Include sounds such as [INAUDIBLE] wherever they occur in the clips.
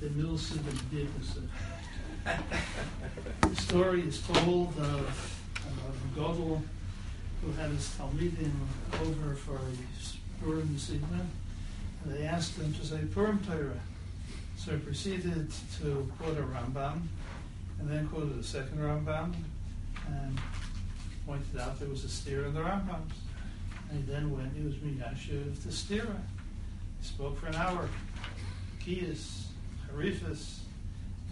the Milsa the Dickerson. The story is told uh, of a Godel who had his Talmidim over for a Purim evening. And they asked him to say Purim Torah. So he proceeded to quote a Rambam and then quoted a second Rambam and pointed out there was a steer in the Rambams. And he then went, he was Migashiv to Stira. He spoke for an hour. Kiyas, Harifas,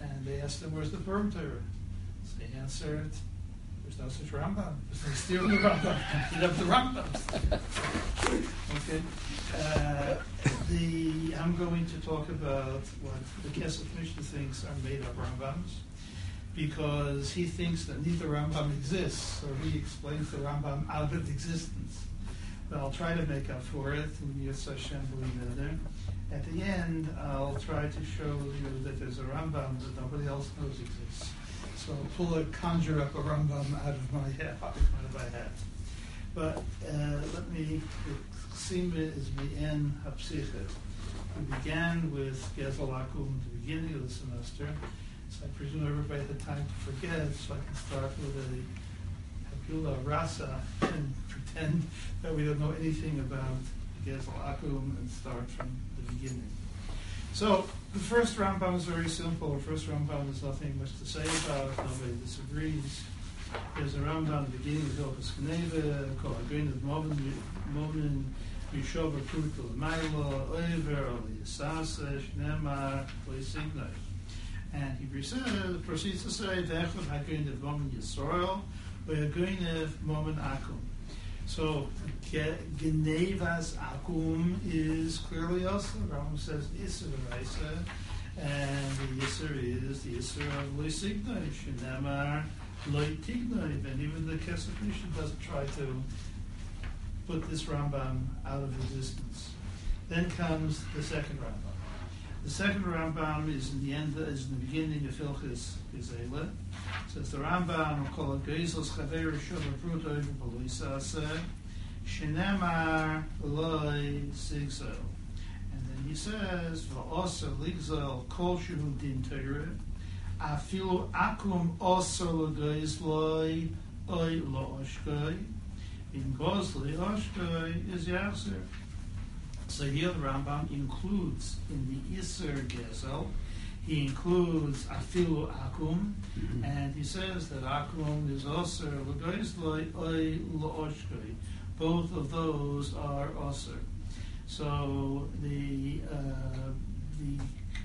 and they asked him, where's the Purim Torah? So he answered, there's no such Rambam. There's no in the Rambam. He'd have the Rambams. okay. Uh, the, I'm going to talk about what the Kesef Mishnah thinks are made up Rambams because he thinks that neither Rambam exists, or he explains the Rambam out of existence. But I'll try to make up for it in Yitz Hashem there. At the end, I'll try to show you that there's a Rambam that nobody else knows exists. So I'll pull a conjure up a Rambam out of my head, out of my head. But uh, let me, Sima is Mi'en Hapsichit. We began with Gezel Akum at the beginning of the semester. So I presume everybody had time to forget, so I can start with a Hagula Rasa and [LAUGHS] pretend that we don't know anything about Gezel Akum and start from the beginning. So the first Rambam is very simple. The first Rambam has nothing much to say about. Nobody disagrees. There's a Rambam the beginning of Hilchas Kneva called Agrin of Momin Yishov Akutul Mailo Oiver Yisasa Shnemar Leisignai. And he proceeds to say, Vechot Hagrin of Momin Yisrael, Agrin of Momin Akum. So Genevas Akum is clearly also, the Rambam says Isser Raisa, and the Isser is the Isser of Loisignai, Shenemar Loitignai, and even the Kesef Mishnah doesn't try to put this Rambam out of existence. Then comes the second Rambam. The second Rambam is in the end, is in the beginning of Hilchis Gezela. Says the Rambam, call it Gezel's Chaver Shuva Pruto Beluisa said, Shenemar Loi Sigzel. And then he says, V'osa Ligzel Kol Shuhu Din Torah, Afilu Akum Osa L'Geis Loi Oi Lo Oshkoi, In Gozli Oshkoi is Yasser. So here the Rambam includes in the Isser Gezel, he includes Afilu Akum, mm-hmm. and he says that Akum is also Lagoizloi Oi. Both of those are Osir. So the uh, the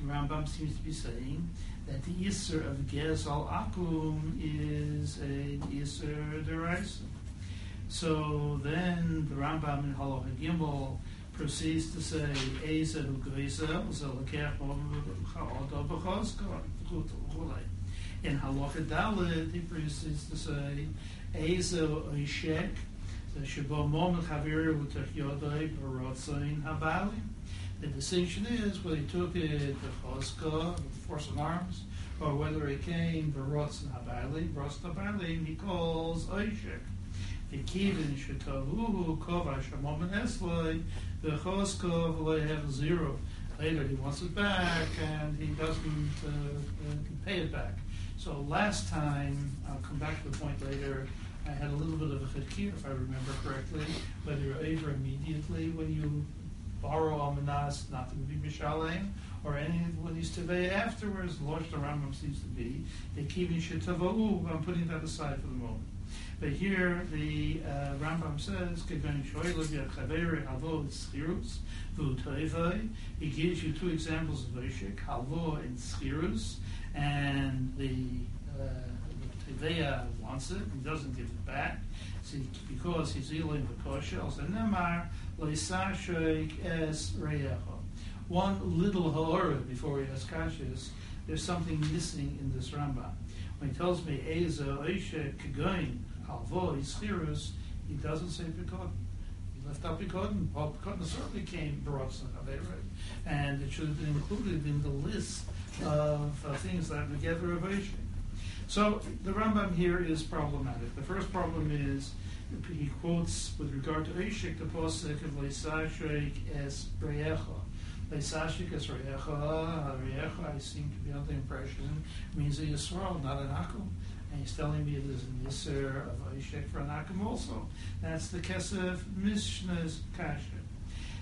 Rambam seems to be saying that the Isser of Gezel Akum is an Isser Deraisa. So then the Rambam in Halacha Gimel proceeds to say, Eza hu greizel, ze lekech odo b'chozko, In Halacha Dalit, he proceeds to say, Eza oishek, ze shebo mom chavir utach yodai barotzain habali. The distinction is whether he took it the force of arms, or whether he came barotzain habali, barotzain habali, he calls oishek. The kivin shetavuhu kovash hamom esloi, the Choskov will have zero. Later he wants it back and he doesn't uh, uh, pay it back. So last time, I'll come back to the point later, I had a little bit of a chikir, if I remember correctly, whether you're over immediately when you borrow almanas, not to be mishalem, or any when he's tevei afterwards, Losh the Rambam seems to be, the kivin shetavau, I'm putting that aside for the moment. But here the uh, Rambam says, He gives you two examples of Oshik, Havo and Schirus, and the uh, wants it and doesn't give it back See, because he's dealing with koshels. And Nemar leisashoik es reyecho. One little hora before he has kashas, there's something missing in this Rambam. When he tells me Eza Oishek Kagoin, Alvo, Ischirus, he doesn't say Pekodin. He left out Pekodin. Well, certainly came Barotzen and it should have been included in the list of uh, things that would get revelation. So the Rambam here is problematic. The first problem is he quotes with regard to Oishik the posik of Leisashik es Breyecha, Leisashikas Reyecha, Reyecha, I seem to be under the impression, means a Yisrael, not an Akum. And he's telling me there's an Yisr of an Akum also. That's the Kesef Mishnah's Kasha.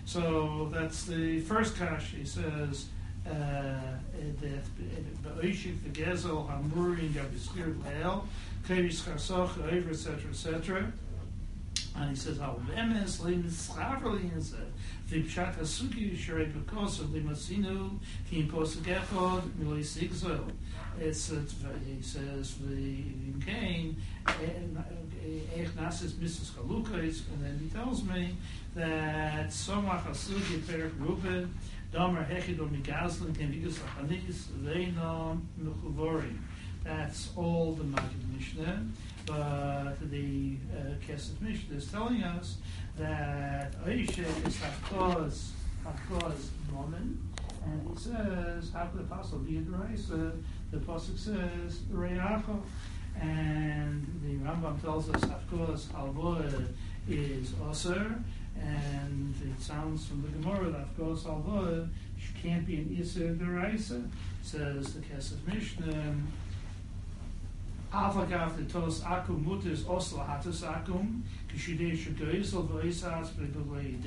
So that's the first Kasha. He says, uh, that Ba'ishik, the Gezel, Hamurin, Gabiskir, Leil, Kevis Charsoch, over, etc., etc. And he says, "Al emes lein schaverli is the pshat hasuki shrei because of limasinu ki imposed gechod miloi sigzel." It's he says the Cain ech nasis missus kalukais, and then he tells me that somach hasuki per Ruben damer hechid o migazlin ken vigus achanis veinam mechuvorim. That's all the Magid Mishnah but the uh, Kesef Mishnah is telling us that Aisha is Hafkaz, Hafkaz woman, and he says, how could it possibly be a? The Pasuk says, Reyacho, and the Rambam tells us of course, Halvoa is Osir, and it sounds from the Gemara that Hafkaz Halvoa can't be an Isser Deraisa, says the Kesef Mishnah, Avagav the tos akum mutis osla hatus akum kishidei shegoisel v'oisas b'belei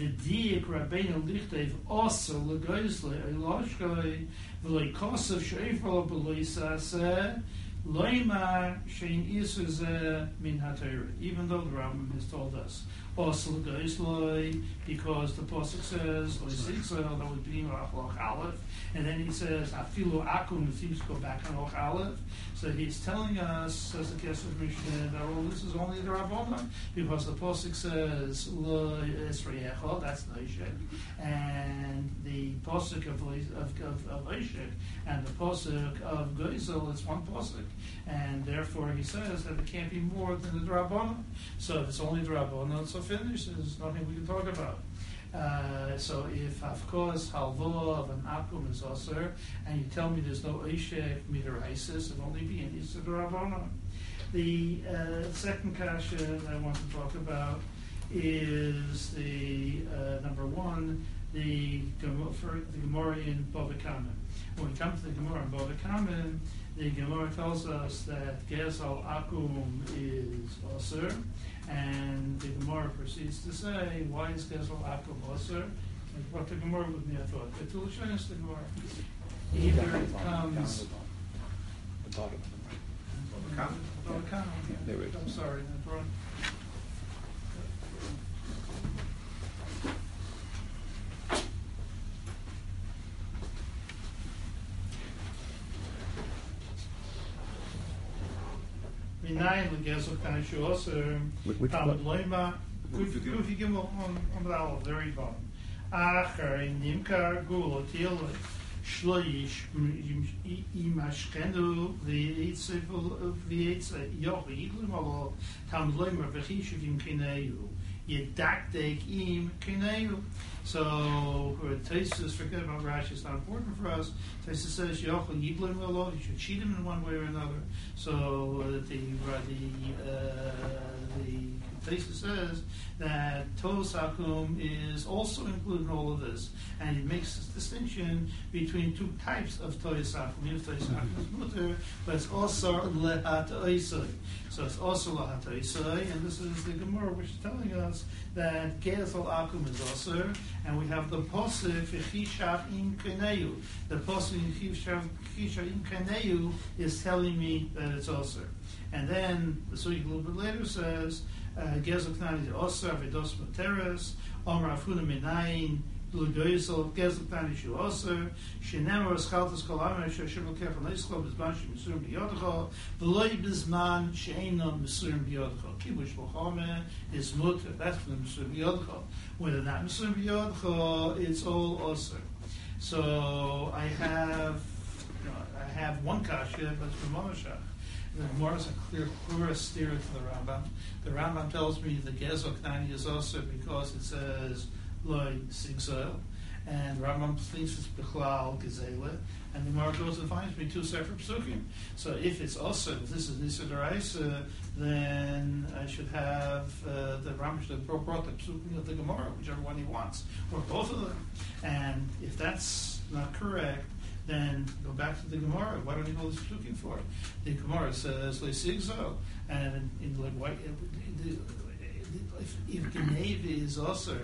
idea v'diik rabbeinu lichtev osel legoisle eloshkoi v'loi kosev sheifel b'loisas loima shein min. Even though the Rambam has told us osel goisloi because the pasuk says loisixel that would be Rachloch Aleph, and then he says afilu akum seems to go back on Och Aleph. So he's telling us, says the Kesef Mishnah, that well, this is only the Rabbana, because the Pasuk says, Lo Esrayecha, that's Noishek, and the Pasuk of, of, of, of and the Pasuk of Geisel, it's one Pasuk, and therefore he says that it can't be more than the Rabbana. So if it's only Rabbana, it's so finished, there's nothing we can talk about. Uh, so if of course halvo of an akum is osir, and you tell me there's no ishek midoraisis, it only be an isidravona. The uh, second kasha that I want to talk about is the uh, number one, the the Gemara in Bavakaman. When we come to the Gemara in Bavakaman, the Gemara tells us that Gesal Akum is osir. And the Gemara proceeds to say, why is Gezel Akum Osir? And what the Gemara with me, I thought. To show us the Gemara. Either it comes. I'm sorry, I brought. Minayin legezel kan shuos Talmud loima Kufi Gimel on on the Aleph, very bottom. Acher in Nimkar Gula Til Shloish Imashkenu V'Yitze V'Yitze Yoch V'Yitlim Alo Talmud loima V'Chishiv Im Kineyu Yedakdek Im Kineyu so Taisus, forget about Rashi, it's not important for us. Taisus says you should cheat him in one way or another. So uh, the uh, the uh, the Taisus says that Tos Akum is also included in all of this, and it makes this distinction between two types of Tos Akum. You have Tos Akum is mm-hmm. mutter, but it's also lehat oisoi. So it's also lehat oisoi, and this is the Gemara which is telling us that Gezel Akum is also, and we have the Posif Chishav in Keneu. The Posif Chishav in Keneu is telling me that it's also. And then the Sugi a little bit later says, Gezel Knani also, Avidos Materes, Omer Afuna Minayin, Lugoisel, Gezel Knani Shu also, Shenemar Eschaltas Kol Amar, Shashim Eiskol, Bizman Shem Misurim B'Yodcho, V'loi Bizman She'enon Misurim B'Yodcho. Kibush Bochome is Mutter, that's from the Misurim B'Yodcho. When they're not Misurim B'Yodcho, it's all also. So I have, you know, I have one kasha, but it's from Monoshach. The Gemara is a clear, clear steer to the Rambam. The Rambam tells me the Gezel Knani is also because it says Loi Sigzel. and the Rambam thinks it's Bechlal Gezela, and the Gemara goes and finds me two separate psukim. So if it's also, if this is Nisa Daraisa, then I should have uh, the Rambam should have brought the psukim of the Gemara, whichever one he wants, or both of them. And if that's not correct, then go back to the Gemara. Why don't you this looking for? The Gemara says Leisigzo, and in, like why uh, if, if Geneva is also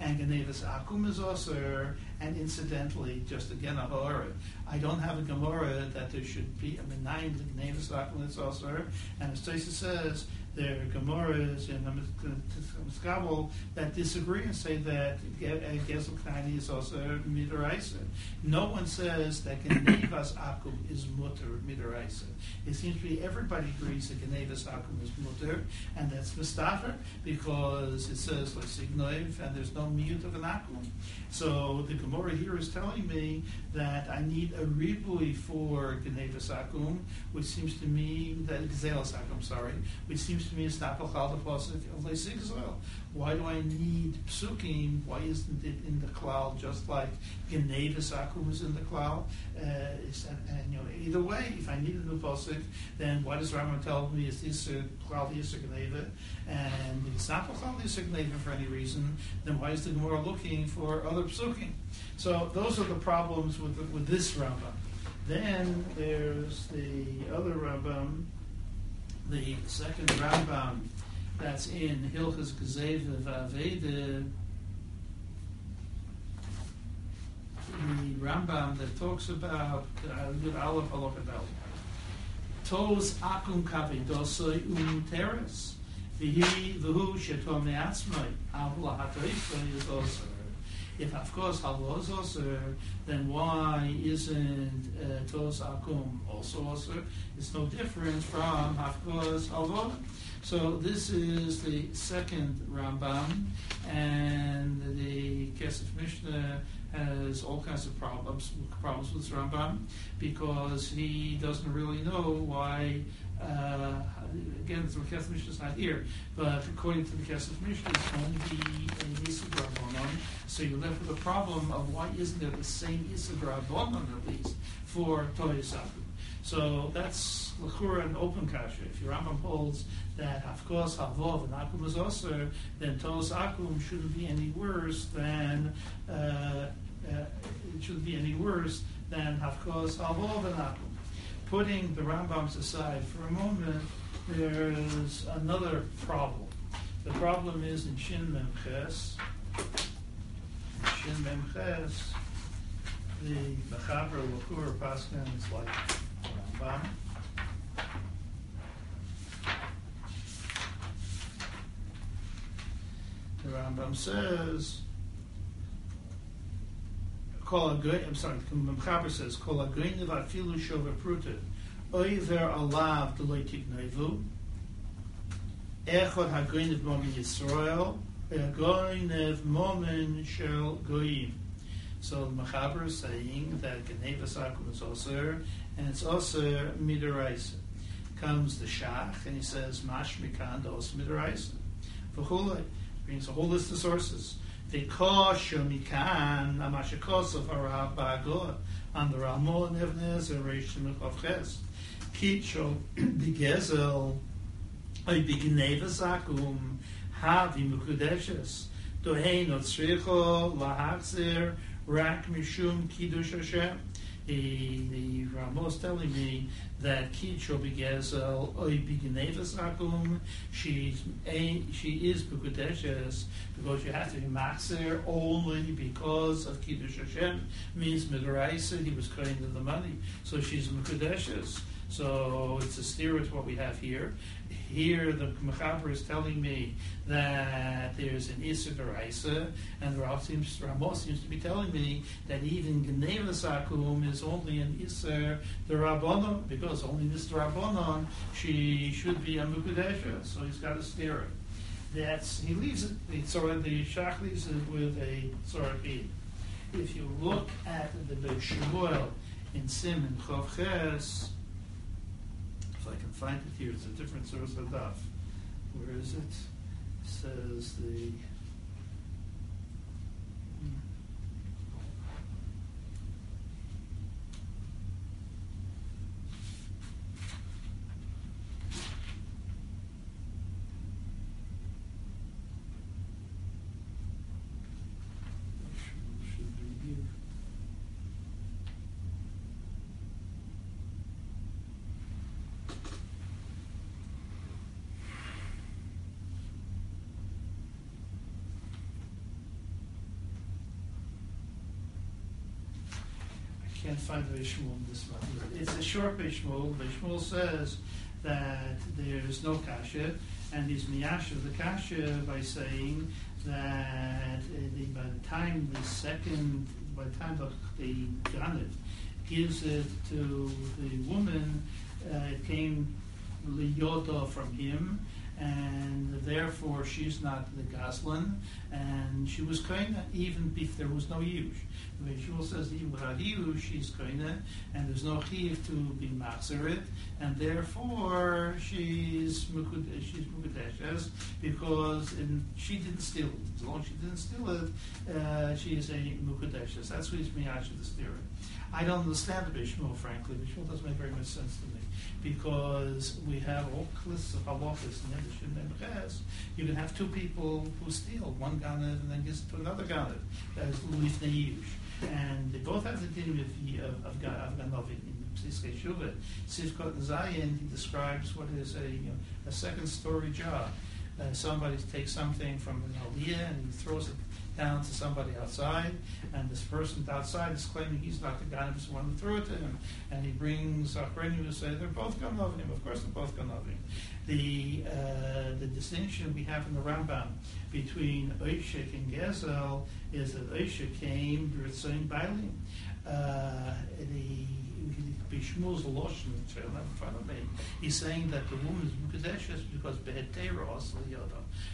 and Geneva's Akum is also and incidentally, just again a horror. I don't have a Gemara that there should be a benign Geneva's Akum is also, and as Taisa says, there are Gemaras in Skabel that disagree and say that Gezel uh, Knani is also Midaraisa. No one says that Genevas Akum is Mutter Midaraisa. It seems to be everybody agrees that Genevas Akum is Mutter, and that's Mustafa because it says like Signoiv and there's no mute of an Akum. So the Gemara here is telling me that I need a ribui for Genevas Akum, which seems to me that Gezelas Akum, sorry, which seems to me is not the pasuk of Leisig Why do I need psukim? Why isn't it in the cloud just like Geneva Akum is in the cloud? Uh, and, you know, either way, if I need a new pasuk, then why does Rambam tell me it's this cloud Yisr Geneva? And if it's not cloud Yisr Geneva for any reason, then why is the Gemara looking for other psukim? So those are the problems with the, with this Rambam. Then there's the other Rambam the second Rambam that's in Hilchas Gezev Vaveda, the Rambam that talks about uh, Aleph Halokadal. Tos akum kavidosoi um teres. V'hi v'hu shetom me'atzmai. Av lahatoifai is also if of course is also, then why isn't uh, tos akum also also? It's no different from of course. So this is the second Rambam, and the Kesef Mishnah has all kinds of problems problems with Rambam because he doesn't really know why uh, again, the Kesef Mishnah is not here, but according to the Kesef Mishnah, it's going to be. So you're left with a problem of why isn't there the same Yisud Rabbanon at least for Toyasaku? So that's Lachura and open kasha. If your Rambam holds that, of course, Havov and Akum is also, then Tos Akum shouldn't be any worse than, uh, uh, it shouldn't be any worse than, of course, Havov and Akum putting the Rambams aside for a moment, there's another problem. The problem is in Shin Mem Ches. Shin Mem Ches, the Mechaber Lakur Paskin is like Rambam. The Rambam says Kol I'm sorry, Mechaber says, Kol agoynev afilu shova pruta, oiver alav deloi tignevu, echot hagoynev momen Yisrael, hagoynev momen shel goyim. So the Mechaber is saying that Geneva Sakum is also, and it's also Midaraisa. Comes the Shach, and he says, Mash Mikan, also Midaraisa. V'chulei, brings a whole list of sources. V'kosho mikan harav ba'agor on the Ramon Nevnezer Rishon Mechavches. Kitcho [CLEARS THROAT] bigezel oy bigneva sakum havi mukudeshes. Dohein otzricho lahachzer rak mishum kiddush Hashem the, the Ramos telling me that Kitcho Begezel uh, Oy Bignevas Akum, she is Bukudeshes because you have to be Maxer only because of Kiddush Hashem means Midraisa, he was cutting the money. So she's Bukudeshes. So it's a steer to what we have here. Here, the Mechaber is telling me that there's an Issa Deraisa, and the Rav seems, Ramos seems to be telling me that even Geneva Sakum is only an Issa Derabonon, because only this Derabonon, she should be a Mukudesha, so he's got to steer. That's, he leaves it, so the Shach leaves it with a sort of If you look at the Shemuel in Simon Chavches, if I can find it here, it's a different source of daf. Where is it? it says the can't find in this one. It's a short Shmuel. Shmuel says that there's no kasha, and he's miyasha the kasha by saying that the, by the time the second, by the time the, the Granit gives it to the woman, uh, it came from him, and therefore she's not the Goslin, and she was of even if there was no Yush. The Shul says even without Yush, she's of, and there's no Chiv to be Machzeret, and therefore she's she's Mukadeshes because in, she didn't steal it. As long as she didn't steal it, uh, she is a Mukadeshes. That's what who is Miyash the steer. I don't understand the Bishmul, frankly. Bishmul doesn't make very much sense to me because we have all lists of halachas and Ches. You can have two people who steal, one ganav and then gives it to another ganav. That is lifnei yush. And they both have the din of, of, of, of ganovim. In Psiske Shuvet, Sivkot Zayin, he describes what is a, you know, a second story job. Uh, somebody takes something from an aliyah and he throws it down to somebody outside, and this person outside is claiming he's not the guy who's the one who threw it to him, and he brings Achrenim to say they're both going to love him. Of course, they're both him. The uh, the distinction we have in the Rambam between Oishik and Gezel is that Oishik came B'ritzayin Bailim. Uh, the Bishmul's Loshen, in front of me, he's saying that the woman is Mukadeshes because Behetera also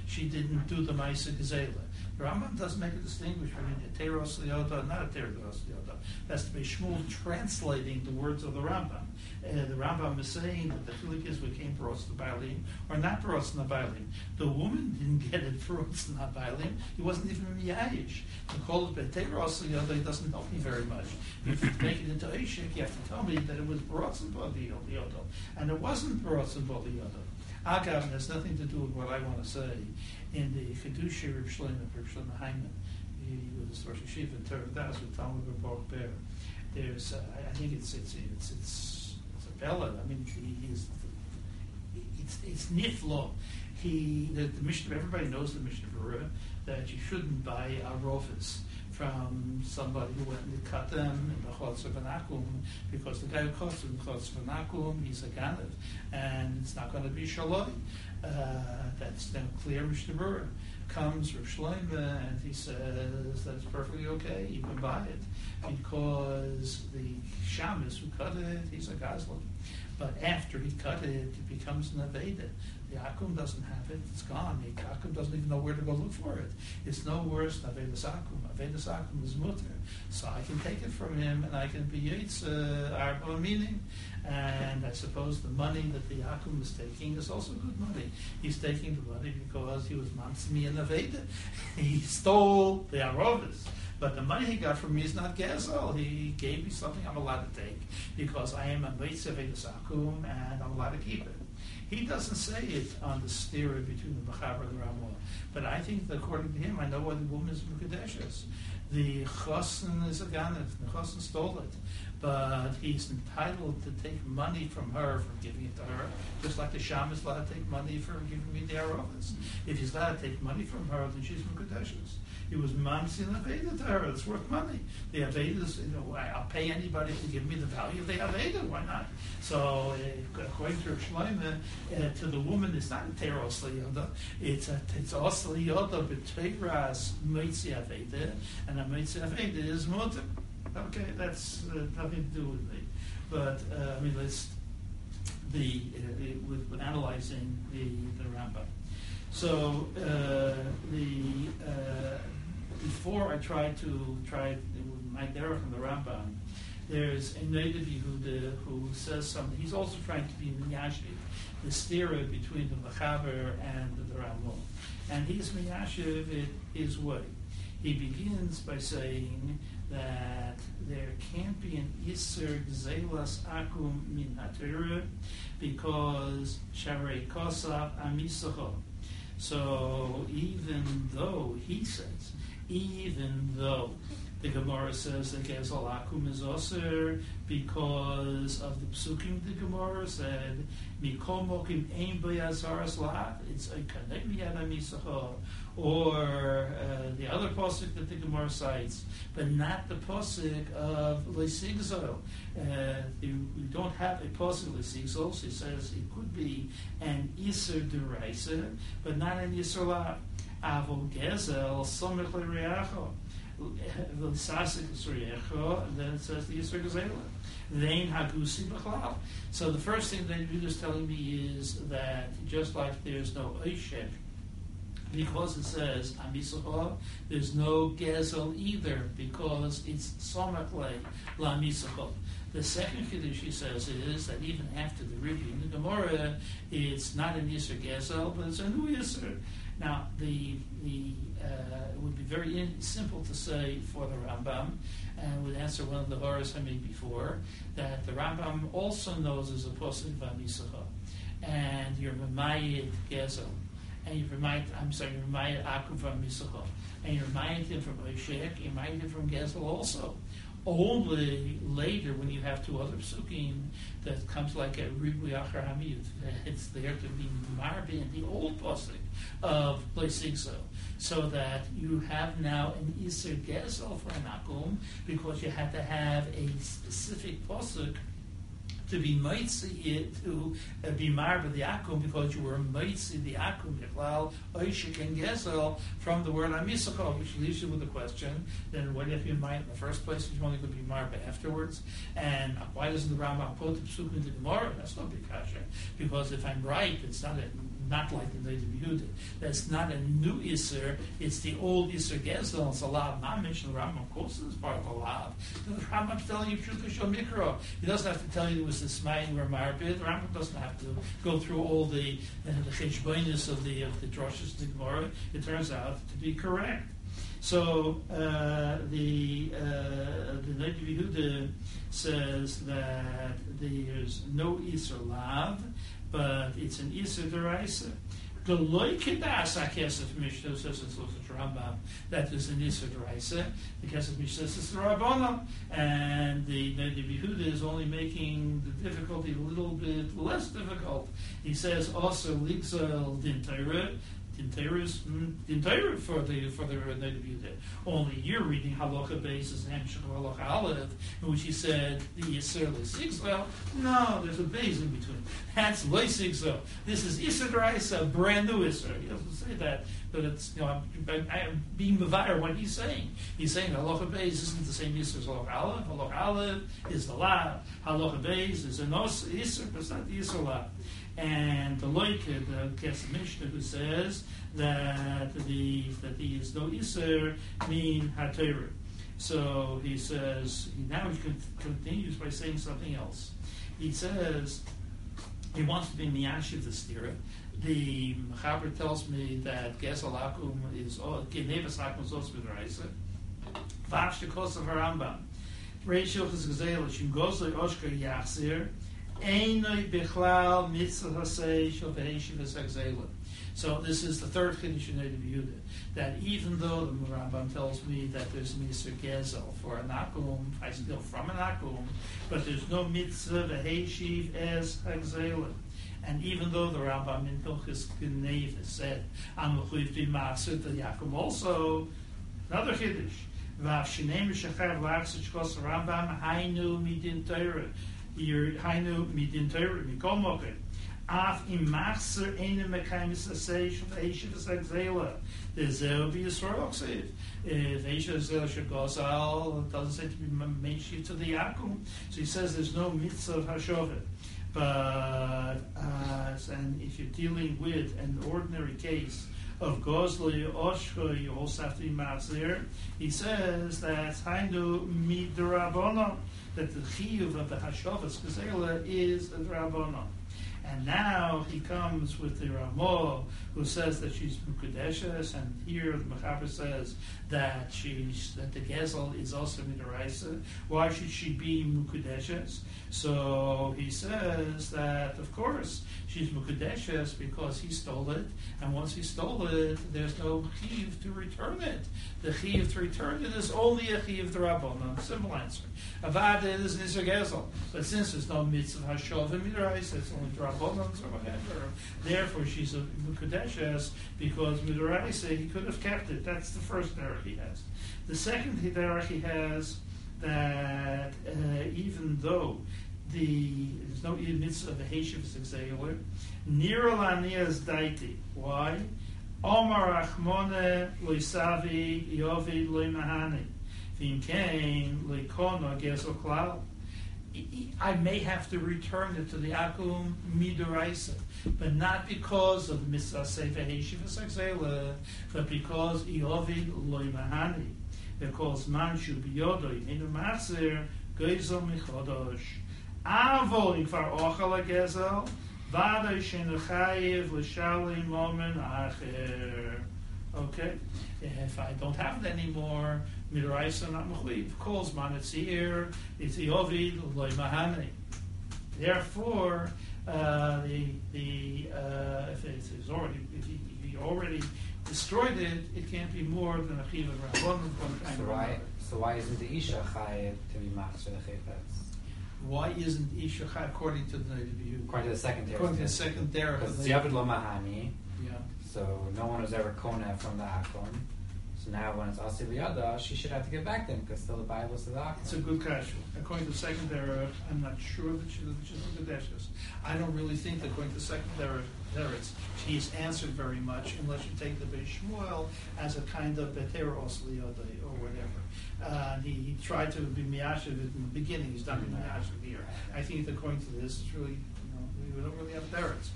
She didn't do the Maisa Gezela. The Rambam doesn't make a distinction between a teros and not a teros liyoda. That's to be Shmuel translating the words of the Rambam. Uh, the Rambam is saying that the chilik is we came for us the Bailim or not for us the Bailim. The woman didn't get it the Bailim. He wasn't even a Miyayish. To call it Beteros liyoda doesn't help me very much. If you make it into Ishik, you have to tell me that it was Barotzen Liyoda. And it wasn't Barotzen Liyoda. Agav has nothing to do with what I want to say in the Kedusha Reb Shlomo, Reb Shlomo Heiman, he was Rosh Yeshiva in Torah with Talmud Baruch Ber. There's, uh, I think it's it's it's it's, it's a bella. I mean, he is it's it's niflo. He the, the mission. Everybody knows the Mishnah Berurah that you shouldn't buy a rofus from somebody who went and cut them in the Chotz of Anakum, because the guy who cuts them in the Chotz of Anakum, he's a Ganav, and it's not going to be Shaloi. Uh, that's now clear Mishnah. Comes Rav Shloimeh and he says that's perfectly okay, you can buy it, because the shamus who cut it, he's a Gazlan. But after he cut it, it becomes an Aveda. Akum doesn't have it, it's gone. Akum doesn't even know where to go look for it. It's no worse than Avedas Akum. Avedas Akum is mutter. So I can take it from him and I can be Yates uh, meaning. And I suppose the money that the Akum is taking is also good money. He's taking the money because he was Mansmi and Aveda. [LAUGHS] He stole the Arovis. But the money he got from me is not Gazel. He gave me something I'm allowed to take because I am a Mitzvah Akum and I'm allowed to keep it. He doesn't say it on the stira between the Mechaber and the Ramah. But I think that according to him, I know why the woman is Mukadeshes. The Chosn is a Ganet. The Chosn stole it. But he's entitled to take money from her for giving it to her, just like the Sham is allowed to take money for giving me the Arovas. If he's allowed to take money from her, then she's Mukadeshes. He was mamsin aveda to her. It's worth money. The avedas, you know, I'll pay anybody to give me the value of the aveda. Why not? So uh, according to Shloimeh, uh, to the woman, it's not a teros liyoda. It's a it's also liyoda b'teiras mitzi aveda, and a mitzi aveda is mutter. Okay, that's uh, nothing to do with me. But uh, I mean, let's the uh, with, with analyzing the the Rambam. So uh, the uh, before I tried to try my derech from the Rambam, there's a native Yehuda who says something. He's also trying to be miyashiv, the steerer between the Machaber and the Ramon. And he's miyashiv it his way. He begins by saying that there can't be an Isser Gzelas Akum Min because Sharei Kosav Amisacho. So even though he says even though The Gemara says that Gezel Akum is also because of the psukim. The Gemara said, "Mikol mokim ein b'yazaras lav." It's a kanek miyada misacha, or uh, the other pasuk that the Gemara cites, but not the pasuk of lesigzol. Uh, we don't have a pasuk lesigzol. So he says it could be an iser deraisa, but not an lav. Gezela. Vein Hagusi B'chlal. So the first thing that Judah is telling me is that just like there's no Oishek, because it says Amisachah, there's no Gezel either, because it's Somaklei La Misachah. The second Kiddush he says is that even after the in the Gemara, it's not an Yisr Gezel, but it's a new Yisr. Now, the, the, uh, it would be very in, simple to say for the Rambam, and would answer one of the horrors I made before, that the Rambam also knows as a posuk v'amisacha, and you're Mamayit Gezel, and you remind, I'm sorry, you Mamayit Akum v'amisacha, and you remind him from Oshek, you remind him from Gezel also only later when you have two other psukim that comes like a ribu yachar hamid. It's there to be marbi in the old pasuk of Leisigso, so that you have now an iser gezel for an akum because you had to have a specific pasuk to be mitzi to uh, be marba the akum because you were mitzi the akum yichlal oishik and gesel from the word amisachol, which leaves you with the question: Then what if you might in the first place? You only could be marba afterwards, and why doesn't the Rambam put the psuk into the Gemara? That's not big kasha because if I'm right, it's not a not like the Native Yehuda. That's not a new Isser, it's the old Isser Gezel, it's a Lav Mamish, and the Rambam, of course, is part of the Lav. The Rambam's telling you Pshuka Shal Mikro. He doesn't have to tell you it was the Smayin or Marbid. The Rambam doesn't have to go through all the, uh, the cheshbonis of the, of the Droshes. It turns out to be correct. So uh, the uh, the Yehuda says that there's no Isser Lav, but it's an Isa Deraisa. Geloy Kedas HaKesef Mishnah says it's the Rambam that is an Isa Deraisa. The Kesef Mishnah says the Rabbanah. And the Native Yehuda is only making the difficulty a little bit less difficult. He says also Ligzel Din Torah Dinteris, Dinteris mm, for the for the native Yudah. Only you're reading halacha basis and Hemshech halacha aleph, in which he said the Yisrael is Sigzel. No, there's a base in between. That's Loy Sigzel. This is Yisrael, a brand new Israel. He doesn't say that, but it's you know I'm, I'm being mavire what he's saying. He's saying halacha base isn't the same Yisrael as halacha aleph. Halacha aleph is the la. Halacha base is a nos Yisrael, but it's not the and the Loike, uh, the Kesef Mishnah, who says that the that the is no iser mean haTorah. So he says now he continues by saying something else. He says he wants to be miyashiv the stira. The Mechaber tells me that Gesel Akum is oh, Genevas Akum is also b'deraisa. Vav shekos of Rambam. Reish Yochas Gezel Shim Gosle Oshka Yachzir. So this is the third in Native Yehuda, that even though the Rambam tells me that there's mitzvah gezel for an akum, I steal from an akum, but there's no mitzvah v'heishiv as hagzelim. And even though the Rambam in Hilchis Gnev has said, I'm a chuyiv b'maser the Yakum also, another Kiddush, Vav shneim shechav lachsich kos Rambam hainu midin Torah, your hainu midin Torah mikol moket. Af im machzer ene mekaimis aseish of Eisha v'sagzela. The zeo be Yisrael ksiv. If Eisha zeo shegozal, it doesn't say to be meshi to the Yakum. So he says there's no mitzvah of hashovet. But, and if you're dealing with an ordinary case, of Gosli Oshko, you also have to be Mazir. He says that Hainu Midrabona, that the Chiyuv of the Hashavas Gezela is a Drabona. And now he comes with the Ramah, who says that she's Mukadeshes, and here the Mechaber says that she's that the Gezel is also Midaraisa. Uh, why should she be Mukadeshes? So he says that, of course, she's Mukadeshes because he stole it, and once he stole it, there's no Chiv to return it. The Chiv to return it is only a Chiv Rabbanon. Simple answer. Avad is Nisr Gezel. But since there's no mitzvah Hashov and Midaraisa, it's only Rabbanons or whatever, therefore she's a Mukadeshes because Midaraisa, he could have kept it. That's the first error he has. The second he has that uh, even though the there's no mitzvah of the Heshiv Zexaler, Niralanias Daiti. Why? Omar Achmone Loisavi yovi Loimahani. Vim Kain Loikona Geso Klal. I may have to return it to the Akum Miduraisa, but not because of Heshiv but because Iovid Loimahani. Because Manshu Biyodoi Ninu Matzer Geisel Michodosh. Avol Ikvar Ochal Gezel, Vada Shenu Chayiv L'Shali Momen Acher. Okay, if I don't have it anymore, Midraisa not Mechuiv. Calls man, it's here, it's Mahane. Therefore, uh, the, the, uh, if it's already, if he, if he already destroyed it, it can't be more than a chiv of Rabban one kind so why, so why isn't the Isha chayiv to be the chayfetz? Why isn't Isha Chai according to the? According to the second derech. According to the second derech Because Yavid lo mahani, Yeah. so no one was ever kona from the Akon. So now when it's Asi Liyada, she should have to give back then, because still the Bible the Akon. It's a good question. According to second derech, I'm not sure that she, that she's a Kadeshes. I don't really think that according to second derech, derech, she's answered very much unless you take the Beis Shmuel as a kind of Beteros Liyada or whatever. Uh, he, he tried to be Miyashiv in the beginning, he's not been Miyashiv here. I think that according to this, it's really, we don't really have derechs.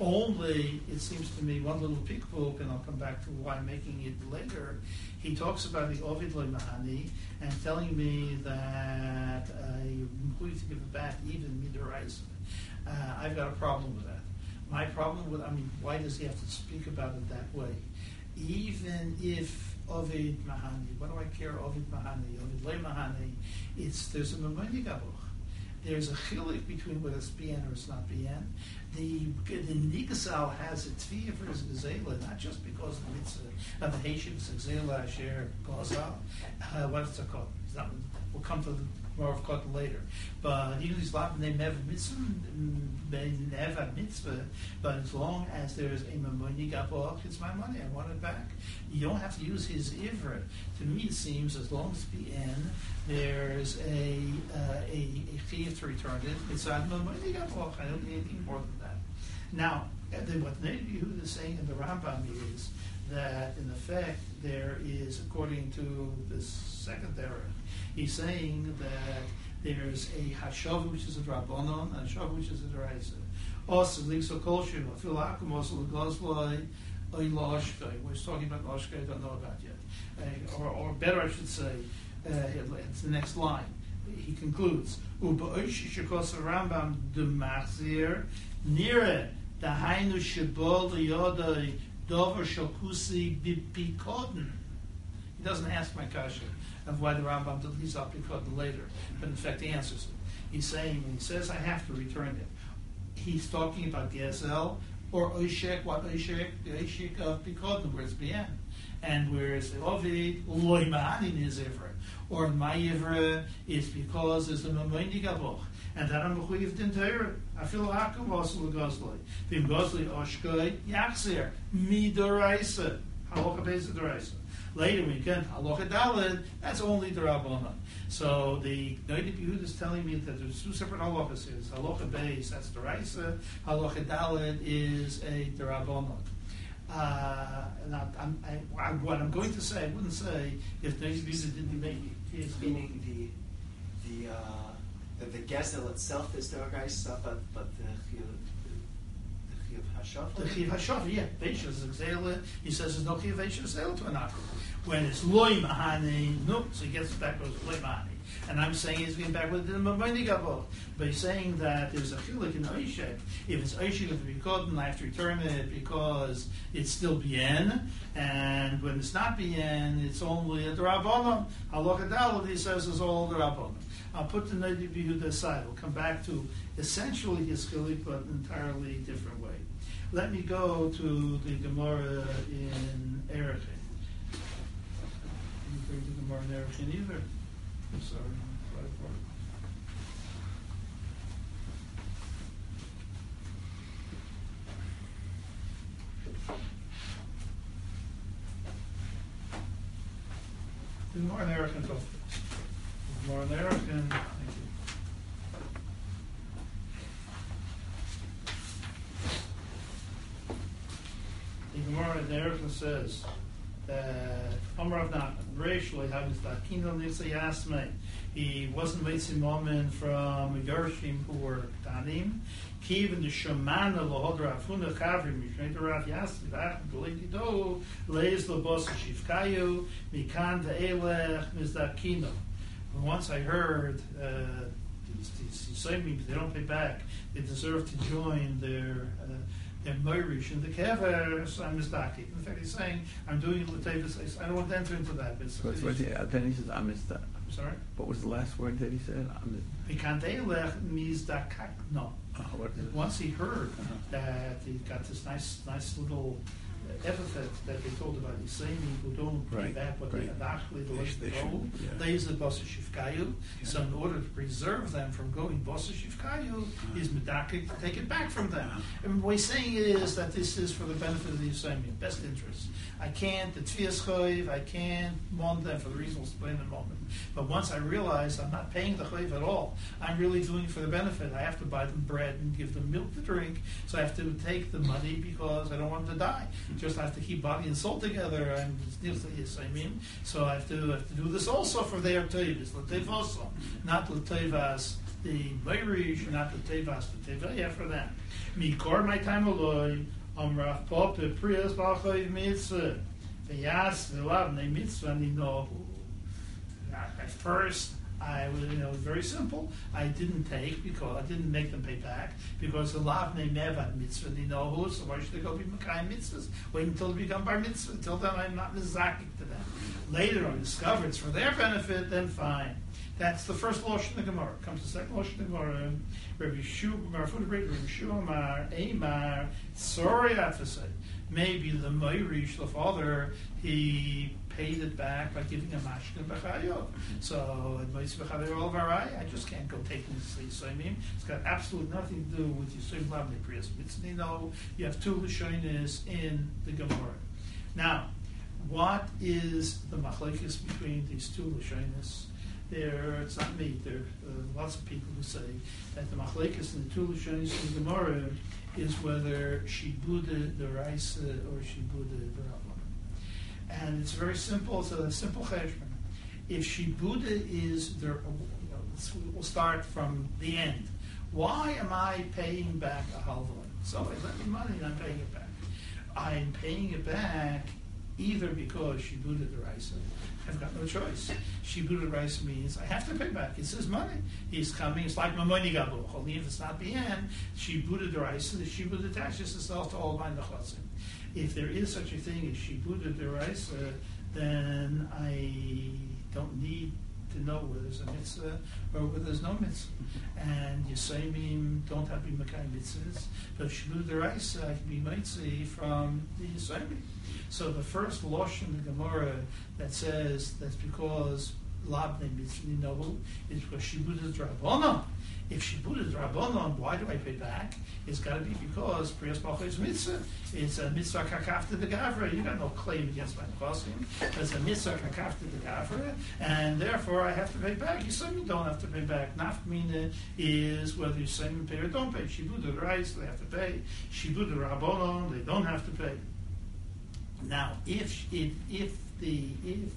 Only, it seems to me, one little peekbook, and I'll come back to why I'm making it later. He talks about the Ovid Mahani and telling me that uh, you're going to give it back even Midorais. Uh, I've got a problem with that. My problem with, I mean, why does he have to speak about it that way? Even if Ovid Mahani, what do I care, Ovid Mahani, Ovid Loy Mahani, it's, there's a Mamoni Gabuch there's a chilik between whether it's bien or it's not bien. The the has a tviya for his gazela, not just because of the mitzvah of the Haitian gazela asher gazal. Uh, what's it called? We'll come to the more of cotton later. But even these lot they never mitzvah, they never mitzvah. But as long as there is a mamoni gabok, it's my money. I want it back. You don't have to use his ivra. To me, it seems as long as the end there's a uh, a, a chiyuv to return it. It's on mamoni gabok. I don't need anything more than that. Now, what Neiv Yehuda is saying in the Rambam is that in effect there is, according to this second era, he's saying that there's a hashav which is a drabonon and a hashav which is a deraisa. Also, lixo kolshim, afil akum, also legozloi, oy loshkai. We're talking about loshkai, I don't know about yet. Uh, or, or better, I should say, uh, it's the next line. He concludes, Rambam de machzir, nire, dahainu shebol yodai, dover shokusi. He doesn't ask my kasha of why the Rambam deletes up Bipikoden later, but in fact he answers it. He's saying, when he says I have to return it, he's talking about Gezel or Oishek, what Oishek, the Oishek of Bipikoden, where it's Bien. And whereas the Ovid, Loi Ma'anin is Ivra, or my Ivra, it's because there's a Mamoindi Gaboch. And that I'm mechuyev din Torah. I feel hakum also legozloi. Vim gozloi oshkoi yachzir midoraisa. Halacha beis doraisa. Later we get halacha dalid. That's only the rabbanon. So the Noida Yehuda is telling me that there's two separate halachas here. Halacha beis, that's doraisa. Halacha dalid is a derabbanon. Uh, and I, I'm, I, I, what I'm going to say, I wouldn't say if Noida Yehuda didn't make it. Meaning the the uh, the, the gezel itself is the Oraisa, but but the chiyuv the chiv hashav, yeah, beisha is exela. He says there's no chiv exela to an akum. When it's loy mahani, no, so he gets back goes loy mahani. And I'm saying he's getting back with the Mamoni Gabot. But he's saying that there's a chilik in Oishek. If it's Oishek of the Bikotin, I have to return it because it's still Bien. And when it's not Bien, it's only a Drabonim. Halacha Dalad, he says, is all the Rabbonim. I'll put the Nadi Behuda aside. We'll come back to essentially his chilik, but an entirely different way. Let me go to the Gemara in Erechim. Didn't bring the Gemara in Erechim either. I'm sorry. The Gemara in Erechim, go. The Gemara in Erechim, thank you. The Gemara Erechim says of havis dakino nitsa. He wasn't waiting moment from Gershim who were Tanim. In the Shemana lohodra afuna chavri mishnei Rav Yasmi v'ach b'leiti do leis lebos shivkayu mikan de'elech mizdakino. Once I heard uh, these, these Yisraelim, they don't pay back. They deserve to join their uh, their Moirish and the Kever. So I'm mizdaki. In fact, he's saying I'm doing Latavus. I don't want to enter into that. But it's, What's, what's uh, then he says, I'm. I'm sorry. What was the last word that he said? I'm Mikan de'elech mizdakak. No. oh, it? Once he heard Uh-huh. that he got this nice, nice little uh, epithet that they told about who don't pay Right, back what they right. have actually the list they go. yeah. They is the bossa shivkayu. So in order to preserve them from going bossa shivkayu, is medakik to take it back from them. Uh-huh. And what he's saying is that this is for the benefit of the Yisraeli, best interest. I can't, the tfias choiv, I can't want them for the reasons we'll explain in a moment. But once I realize I'm not paying the choiv at all, I'm really doing it for the benefit. I have to buy them bread and give them milk to drink, so I have to take the money because I don't want them to die. Just have to keep body and soul together. And yes, I mean, so I have to have to do this also for their tevas, also, not tevas the Meirish, not the tevas the tevaya for them. Mikor my time alone. Am raf pop the prias bachoy mitzvah. V'yas v'lav ne mitzvah ni no. At first, I was, you know, very simple. I didn't take because I didn't make them pay back because the lav ne mevad mitzvah ni no. So why should they go be makayim mitzvahs? Wait until they become bar mitzvah. Until then, I'm not mizakik to them. Later, I discover it's for their benefit. Then fine. That's the first losh in the Gemara. Comes the second losh in the Gemara. Rabbi Yeshua, Marfut Rabbi Yeshua Amar, Amar, sorry I have to say. Maybe the Meirish, the father, he paid it back by giving a mashkin b'chayot. So, Moitz b'chaver all varai, I just can't go taking this mean, it's got absolutely nothing to do with Yisrael Lavne Priyas Mitznino. You have two Lashonis in the Gemara. Now, what is the machlekes between these two Lashonis? There, it's not me. There are lots of people who say that the machlekes in the two Lashonis in the Gemara is whether she buddha the rice uh, or she buddha the rabbanon. And it's very simple. It's a simple cheshbon. If she buddha is we'll start from the end. Why am I paying back a halva? Somebody lent me money and I'm paying it back. I'm paying it back either because she buddha the rice. I've got no choice. Shibud rice means I have to pay back. It's his money. He's coming. It's like my gabu. Only if it's not the end, Shibud rice, the Shibud attaches itself to all my nechasim. If there is such a thing as Shibud rice, uh, then I don't need to know whether there's a mitzvah or whether there's no mitzvah. And Yisraelim don't have to be Makai mitzvahs, but Shibud rice I can be mitzvah from the Yisraelim. So the first losh in the Gemara that says that's because labne mitzvah nobu is because shibud is rabbanon. If shibud is rabbanon, why do I pay back? It's got to be because priyas bacha is mitzvah. It's a mitzvah kakafta the gavra. You got no claim against my negosim. It's a mitzvah kakafta the gavra, and therefore I have to pay back. You certainly don't have to pay back. Nafmina is whether you say you pay or don't pay. Shibud rice they have to pay. Shibud rabbanon they don't have to pay. Now, if if, the if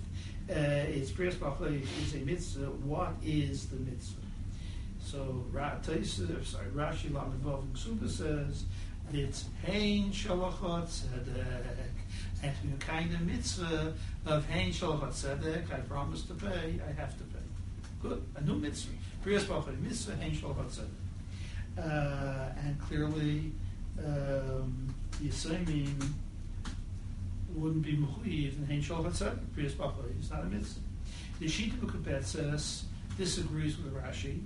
uh, it's priyas b'achlei is a mitzvah, what is the mitzvah? So sorry, Rashi Lamed Vav and Ksuba says it's hein shalachot tzedek, and be kind of mitzvah of hein shalachot tzedek, I promise to pay, I have to pay. Good, a new mitzvah. Priyas Bachar mitzvah, Hein Shal Chatzedek. Uh, and clearly, um, Yisraelim wouldn't be mechuyev in Hein Chatzedek. Priyas Bachar is not a mitzvah. The Shita Bukabet disagrees with Rashi.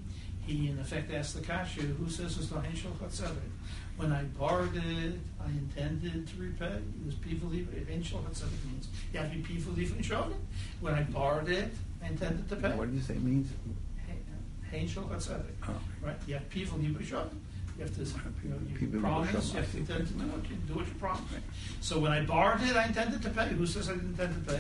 He in effect asked the kasha, who says it's not Hein Chatzedek? When I borrowed it, I intended to repay. It was pivuli. Hein Chatzedek means you have to be pivuli from shogun. When I borrowed it, I intended to pay. What did you say it means? Hein Chatzedek. Oh. Right? You have pivuli b'shogun. You have to, you know, you promise, you have to intend to do what you, do what you promise. So when I borrowed it, I intended to pay. Who says I didn't intend to pay?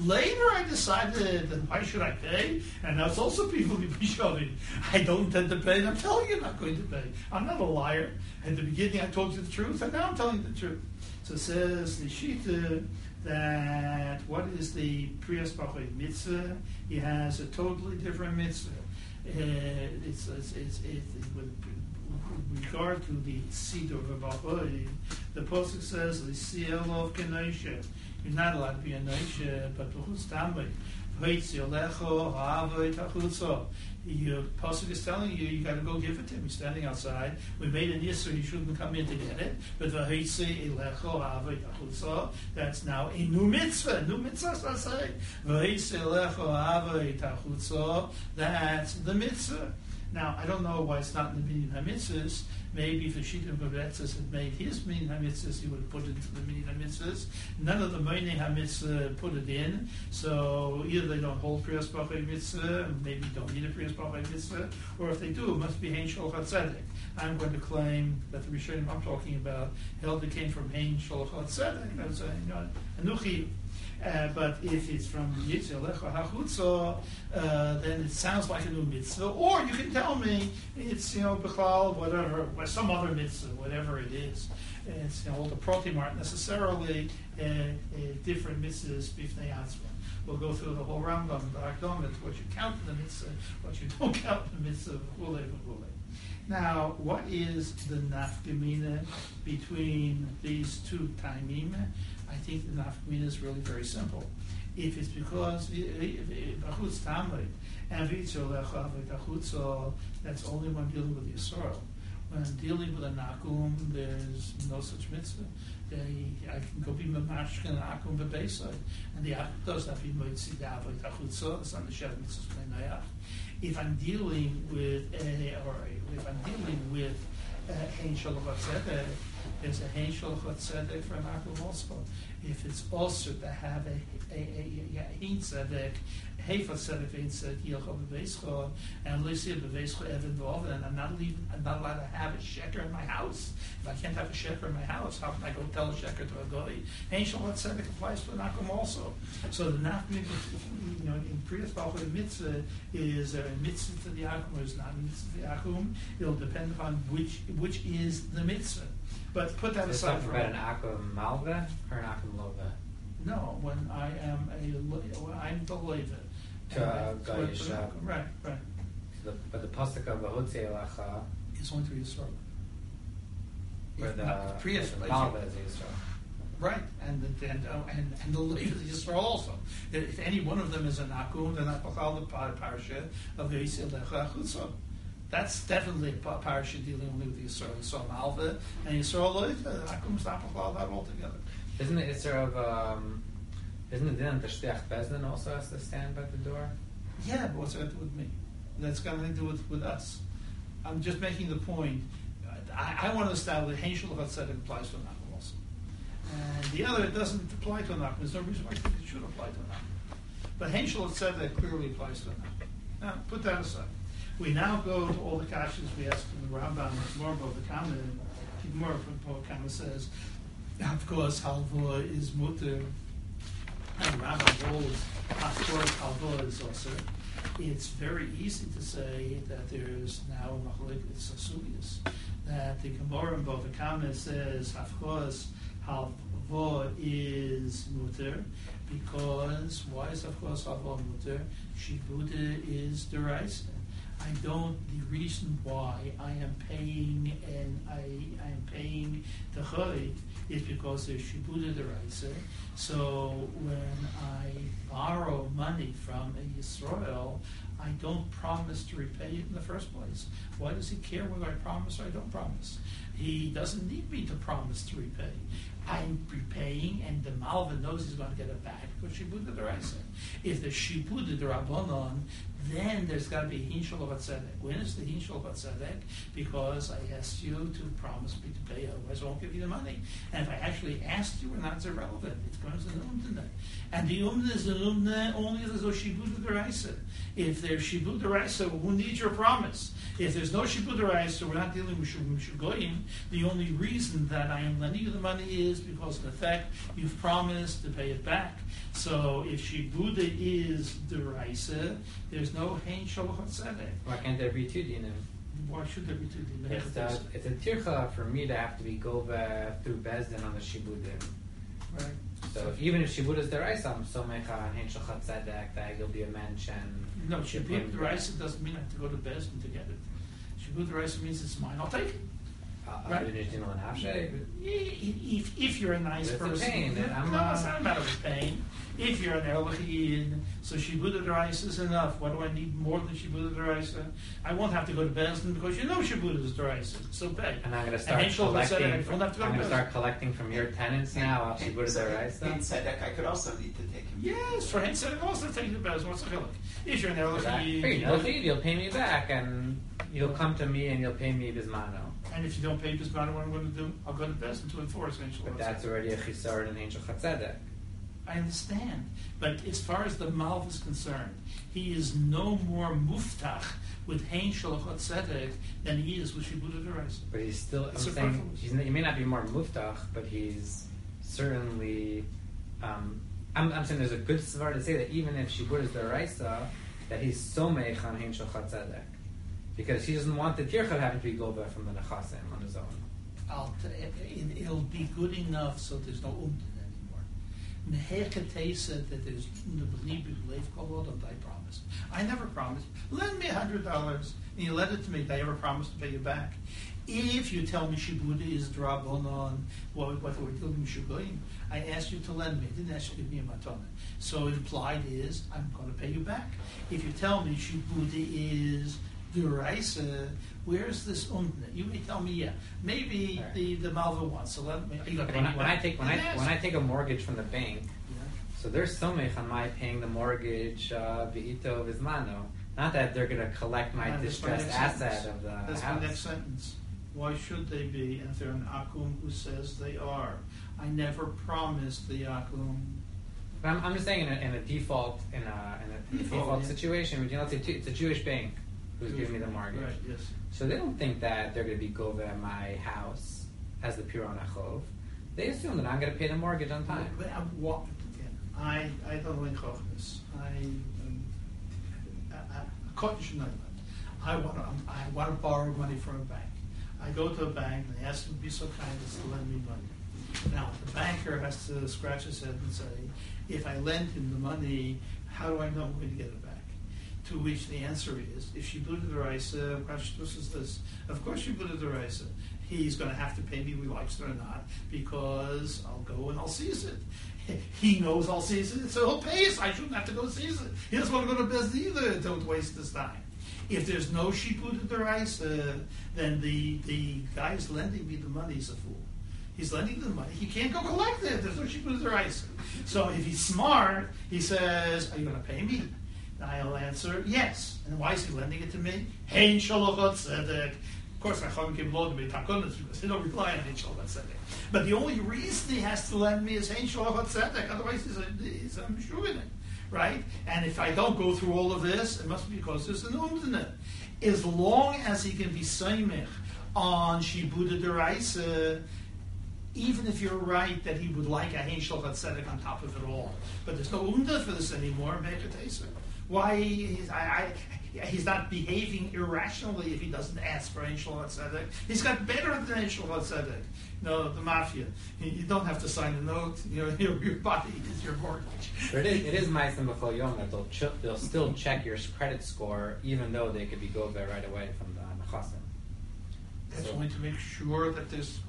Later, I decided that why should I pay? And now it's also people who [LAUGHS] be showing. I don't intend to pay, and I'm telling you I'm not going to pay. I'm not a liar. At the beginning, I told you the truth, and now I'm telling you the truth. So it says the Shita that what is the Priyas mitzvah? He has a totally different mitzvah. Uh, it's, it's, it's, it's with regard to the seed of Bachoi, the Pasuk says the seal of Kenosha. You're not allowed to be a Noisha, but tachutzo. Your Pasuk is telling you, you got to go give it to him. He's standing outside. We made an Yisr, you shouldn't come in to get it. But. That's now a new mitzvah. New mitzvah, I say. That's the mitzvah. Now, I don't know why it's not in the Minyan HaMitzvahs. Maybe if of Beretzes had made his Minyan HaMitzvahs, he would have put it into the Minyan HaMitzvahs. None of the Minyan HaMitzvah put it in. So either they don't hold Priyas Bachai Mitzvah, maybe don't need a Priyas Bachai Mitzvah, or if they do, it must be Hein Shol Chatzedek. I'm going to claim that the Rishonim I'm talking about held it came from Hein Shol Chatzedek. That's a, you know. Uh, but if it's from Yitzhak Lecha uh, then it sounds like a new mitzvah. Or you can tell me it's you know Bechlal, whatever, some other mitzvah, whatever it is. It's you know all the protim aren't necessarily uh, uh, different mitzvahs b'fnei atzma. We'll go through the whole Rambam, the it's what you count the mitzvah, what you [LAUGHS] don't count the mitzvah. Now, what is the nafkamina between these two taimim? I think the nafkamina is really very simple. If it's because b'chutz tamid and that's only when dealing with the Yisrael. When dealing with a nakum, there's no such mitzvah. They, I can go be mamashkin and akum b'beisai, and the akum does not be moitzi da'avoy tachutzo. It's not the shed mitzvah if I'm dealing with a, or if I'm dealing with uh, Tzedek, there's a Hein Shalom Tzedek for Makom also. If it's also to have a a a Hein Tzedek, Heifa Tzedek Hein and Lucia Beveischo Evan Vov, and I'm not I'm not allowed to have a sheker in my house. If I can't have a sheker in my house, how can I go tell a sheker to a goy? Shalom Tzedek applies to Makom also. So the Nachmi, you know, in Priyas Balchot mitzvah is a mitzvah to the Akum or is not a mitzvah to the Akum? It'll depend upon which which is the mitzvah. But put that Is aside for about an akum malva or an akum lova? no. When I am a le- when I'm the leva. To a And I- guy to. Right, right. The, but the pasuk of v'hotzei lecha, It's only through Yisrael. where If the, not malva is Yisrael. Right, and the, and, uh, and, and the is Yisrael also. If any one of them is an Akum, then call the par- parsha of Yisrael Lecha Chutzo. That's definitely a pa- parsha dealing only with Yisrael. Yisrael Malva and Yisrael. Akum is not called that altogether. Isn't it Yisrael of, um, isn't it then the Shliach Bezdin also has to stand by the door? Yeah, but what's that to do with me? That's got nothing to do with, with us. I'm just making the point. I, I want to establish Henshel of said it applies to Anakum also. And the other, it doesn't apply to Anakum. There's no reason why I think it should apply to Anakum. But Henshel of said that clearly applies to Anakum. Now, put that aside. We now go to all the questions we asked from the Rambam, about the comment. More from Bava Kama says, of course, halva is mutter. And Rambam holds, of course, halva is also. It's very easy to say that there's now a machalik sasubius, that the Gemara in Bavakama says, of course, halva is mutter, because why is of course halva mutter? Shibuda is deraisa. I don't. The reason why I am paying and I I am paying the chayit is because there's shibuda deraisa. So when I borrow money from a Yisrael, I don't promise to repay it in the first place. Why does he care whether I promise or I don't promise? He doesn't need me to promise to repay. I'm repaying, and the Malva knows he's going to get it back because Shibud Deraisa. If the Shibud Derabanan, then there's got to be Hinshal of Tzedek. When is the Hinshal of? Because I asked you to promise me to pay, otherwise I won't give you the money. And if I actually asked you or not, irrelevant. It comes an umdana. And the umdana is an umdana only if there's no Shibud Deraisa. If there's Shibud Deraisa, who needs your promise? If there's no Shibud Deraisa, we're not dealing with Shugoyim. The only reason that I am lending you the money is because, in effect, you've promised to pay it back. So if Shibuda is Deraisa, there's no Hein Shalach Tzedek. Why can't there be two dinim? Why should there be two It's a, it's a tircha for me to have to be gova through Bezdin on the shibudim. Right. So even if shibud is deraisa, I'm so mecha hein shachat tzedek that you'll be a mensch and No, Shibud Deraisa doesn't mean I have to go to Bezdin to get it. Shibud Deraisa means it's mine, I'll take it. Uh, Right. right. If, if you're a nice It's a person, pain, no, and I'm, no, it's not a matter of pain. If you're an Erlachid, so Shibuda Deraisa is enough. What do I need more than Shibuda Deraisa? I won't have to go to Bezdin because you know Shibuda is Deraisa. So pay. And I'm gonna start Henschel said collecting. I don't have to go I'm gonna start collecting from your tenants now. off And- shibud and so deraisa. In Tzedek, I could also need to take him. Yes, for him said it also take the Bezdin. What's the chiluk? If you're an For that- Erlachid, for you know, you'll pay me back, and you'll come to me and you'll pay me bismano. And if you don't pay this Bismana, what I'm going to do, I'll go to Bezdin to enforce Henschel. But that's already a chisar and angel chatzedek. I understand, but as far as the Malv is concerned, he is no more muftach with Hein Shalachot Tzedek than he is with Shibuda Deraisa. But he's still. I'm saying he's, he may not be more muftach, but he's certainly. Um, I'm, I'm saying there's a good svar to say that even if shibur is deraisa, that he's somech on hein shachat tzedek, because he doesn't want the tircha having to be goba from the nechasim on his own. I'll t- it, it'll be good enough so there's no umdin anymore. Mehekatei said that there's the believe leif kol I promise. I never promised. Lend me a hundred dollars and you lend it to me. I ever promise to pay you back? If you tell me shibuda is drabonon, what what we're doing I asked you to lend me. I didn't ask you to give me a matana. So implied is I'm going to pay you back. If you tell me shibuda is deraisa, where's this umdna? You may tell me, yeah, maybe Alright. the the Malva wants. So let me. You When I, when I take when I when I take a mortgage from the bank, Yeah. so there's somech on my paying the mortgage uh, v'ito v'zmano. Not that they're going to collect my my distressed next asset sentence. of the That's house. my next sentence. Why should they be? And if they're an akum who says they are, I never promised the akum. But I'm, I'm just saying in a, in a default in a, in a Default, default yeah. situation, you know, it's a, it's a Jewish bank who's giving me the mortgage. Right. Yes. So they don't think that they're going to be gova at my house as the Piron Achov. They assume that I'm going to pay the mortgage on time. But wa- again, I I don't like in Chochmas. I um, I- I- I want to I want to borrow money from a bank. I go to a bank and they ask them to be so kind as to lend me money. Now the banker has to scratch his head and say, if I lend him the money, how do I know I'm going to get it back? To which the answer is, if she blew the rice, uh, this is this. Of course, she blew the rice. He's going to have to pay me, we likes it or not, because I'll go and I'll seize it. [LAUGHS] He knows I'll seize it, so he'll pay us. I shouldn't have to go seize it. He doesn't want to go to Bez either. Don't waste his time. If there's no shiput the rice, uh, then the the guy who's lending me the money is a fool. He's lending me the money. He can't go collect it. There's no shiput the rice. So if he's smart, he says, "Are you going to pay me?" I'll answer, "Yes." And why is he lending it to me? Hein shalachot tzedek. Of course, can't give load to me takonis because he don't rely on hein shalachot tzedek. But the only reason he has to lend me is hein shalachot tzedek. Otherwise, he's a he's a mishuvinik, right? And if I don't go through all of this, it must be because there's an umd. As long as he can be seimich on shibuda deraisa, even if you're right that he would like a hein shalachat tzedek on top of it all, but there's no umda for this anymore. Mechatesa. Why he's, I, I, he's not behaving irrationally if he doesn't ask for hein shalachat tzedek. He's got better than hein shalachat tzedek. No, the mafia. You- don't have to sign a note. You know, [LAUGHS] your, your body is your mortgage. But it is, it is ma'asim b'chol yom that they'll, ch- they'll still check your credit score even though they could be go there right away from the nechasim. That's So- only to make sure that there's.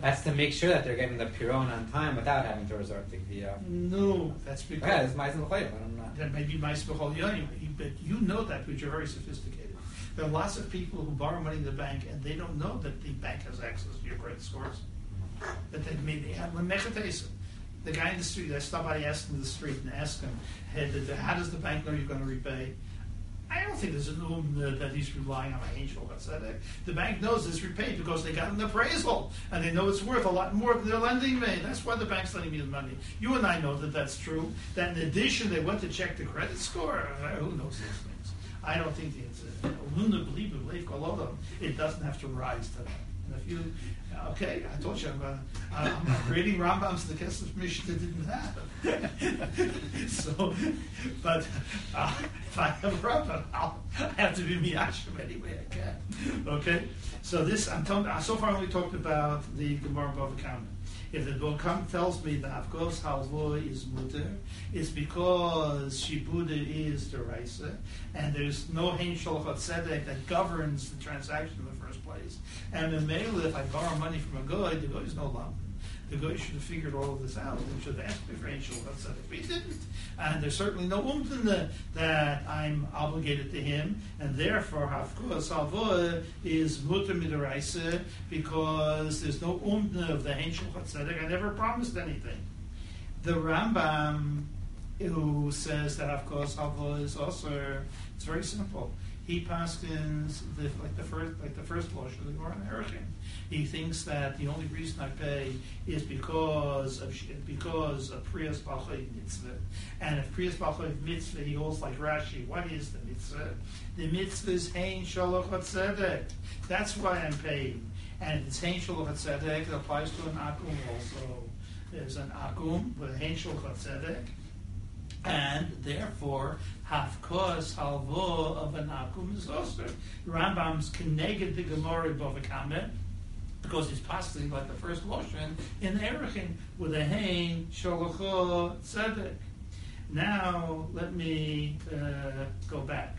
That's to make sure that they're getting the piron on time without having to resort to gvia. Uh, no, that's because. Yeah, it's ma'asim l'chayim. I'm not. That may be my b'chol yoyim, but you know that because you're very sophisticated. There are lots of people who borrow money in the bank and they don't know that the bank has access to your credit scores. Mm-hmm. That they maybe have lemechatesa. The guy in the street, I stop by, ask him in the street and ask him, hey, how does the bank know you're going to repay? Don't think there's a um, uh, that he's relying on an angel. That's that. The bank knows it's repaid because they got an appraisal and they know it's worth a lot more than they're lending me. That's why the bank's lending me the money. You and I know that that's true. That in addition, they went to check the credit score. Uh, who knows these things? I don't think it's a believe believe a lot of them. It doesn't have to rise to that. If you, okay, I told you I'm, uh, I'm creating Rambams the Kesef that didn't happen. [LAUGHS] so, but uh, if I have a Rambam, I'll have to be Miyashim anyway I can. Okay, so this I'm telling. So far, I only talked about the Gemara Bava Kama. If the Bokam tells me that Avgos Halvoy is mutter, it's because Shibuda is the Raisa, and there's no Hein Sholchat Tzedek that governs the transaction in the first place. And the Mele, if I borrow money from a guy, the guy is no longer. The guy should have figured all of this out and should have asked me for Tzedek, but he didn't. And there's certainly no umtin that I'm obligated to him, and therefore Havkos Halvoy is mutter because there's no umtin of the Hein Sholchat Tzedek. I never promised anything. The Rambam, who says that of course is also, it's very simple. He paskins the, like the first like the first losh of the Gemara Erechin. He thinks that the only reason I pay is because of because of Priyas Balchay mitzvah. And if Priyas Balchay mitzvah, he holds like Rashi. What is the mitzvah? The mitzvah is Hein Shalach Tzedek. That's why I'm paying. And if it's Hein Shalach Tzedek, it applies to an Akum also. There's an Akum with Hein Shalach Tzedek and therefore hafkos halvo of an akum is also Rambam's connected the Gemara Bavakame because it's passing like the first lotion in Erechin with a hein sholocho tzedek. Now let me uh, go back.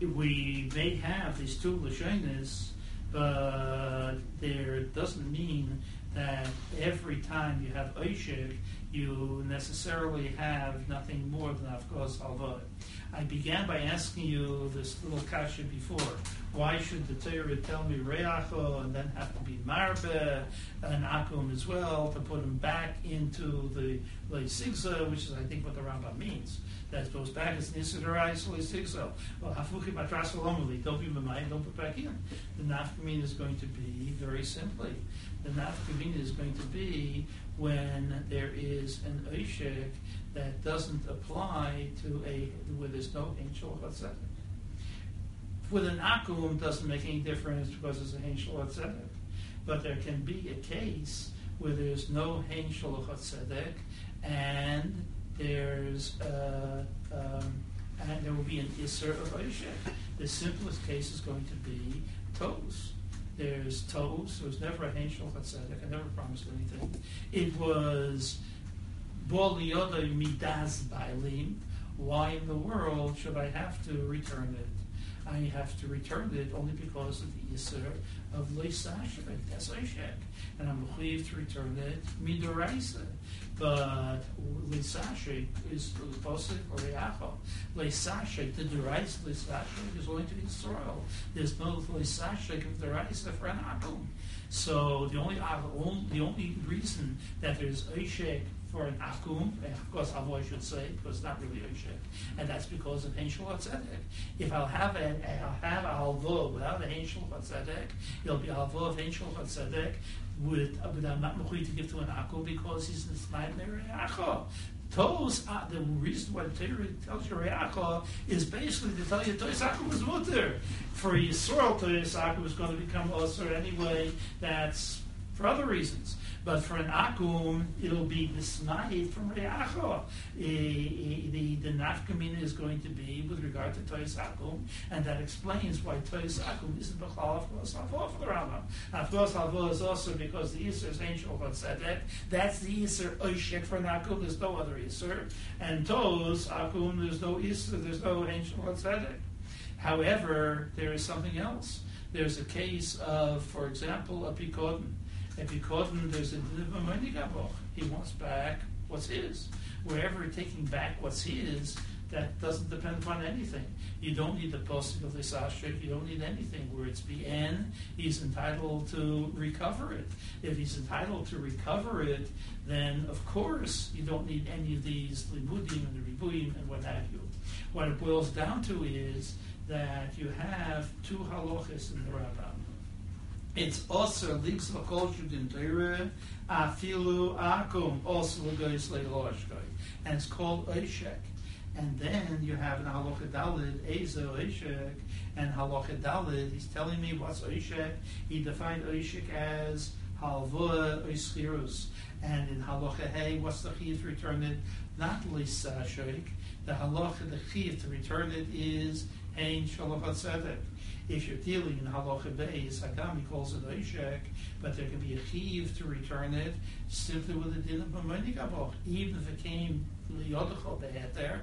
We may have these two lashonas, but there doesn't mean that every time you have oishik, you necessarily have nothing more than Avkos Halvah. I began by asking you this little kasha before. Why should the Torah tell me Reacho and then have to be Marbe and Akum as well to put him back into the Sigza, which is, I think, what the Rambam means. That goes back as Nisidarai Sigza. Well, Hafuki Matrasalomali, don't be Mamai, don't put back in. The Nafkamin is going to be very simply. The Nafkamin is going to be when there is an oishik that doesn't apply to a where there's no angel chatzedek. With an akum doesn't make any difference because it's a angel chatzedek. But there can be a case where there's no angel chatzedek and there's uh, um, and there will be an isser of oishik. The simplest case is going to be toes there's toes. There was never a Henshel Chatzedek. I never promised anything. It was Bol Yoda Midas Bailim. Why in the world should I have to return it? I have to return it only because of the Yisr of Leisashevik. That's Oshek. And I'm required to return it Midoraisa. But Leisashek is Posik or Reacho. Leisashek, the Derais Leisashek is going to be soil. There's no Leisashek of Derais for an Akum. So the only, uh, the only reason that there's Oshek for an akum, of course, Avo I should say, because it's not really Oshek, and that's because of Henshel Hatzedek. If I'll have a, I'll have a halvo without a Henshel Hatzedek, it'll be halvo of Henshel Hatzedek, with, not to give to an akum because he's not Acho. Those are the reason why the Torah tells you Reacha is basically to tell you Toys Akum is mutter. For Yisrael, Toys Akum is going to become Osir anyway. That's for other reasons. But for an akum, it'll be nismayit from reacho. Eh, eh, the the nafkamina is going to be with regard to tois akum, and that explains why tois akum isn't b'chal avos havo for the Rambam. Avos havo is also because the iser is angel tzedek. That's the iser oishek for an akum. There's no other iser, and toes akum. There's no iser. There's no angel tzedek. However, there is something else. There's a case of, for example, a pikodin And because there's a Mamoni he wants back what's his. Wherever taking back what's his, that doesn't depend upon anything. You don't need the posting of the sashrik, you don't need anything. Where it's BN, he's entitled to recover it. If he's entitled to recover it, then of course you don't need any of these limudim and the ribuyim and what have you. What it boils down to is that you have two halachas in the Rambam. It's also liks l'kol shudin teire afilu akum also l'goyis le'loshkoi. And it's called oishek. And then you have in halacha dalid ezo oishek and halacha dalid. He's telling me what's oishek. He defined oishek as halva oischirus. And in halacha hey, what's the chiv to return it? Not lisa uh, shoik. The halacha, the chiv to return it is ein shalachat. If you're dealing in halacha beis, Hagami calls it oishek, but there can be a chiv to return it simply with a din of gaboch, even if it came liyodecho the heter,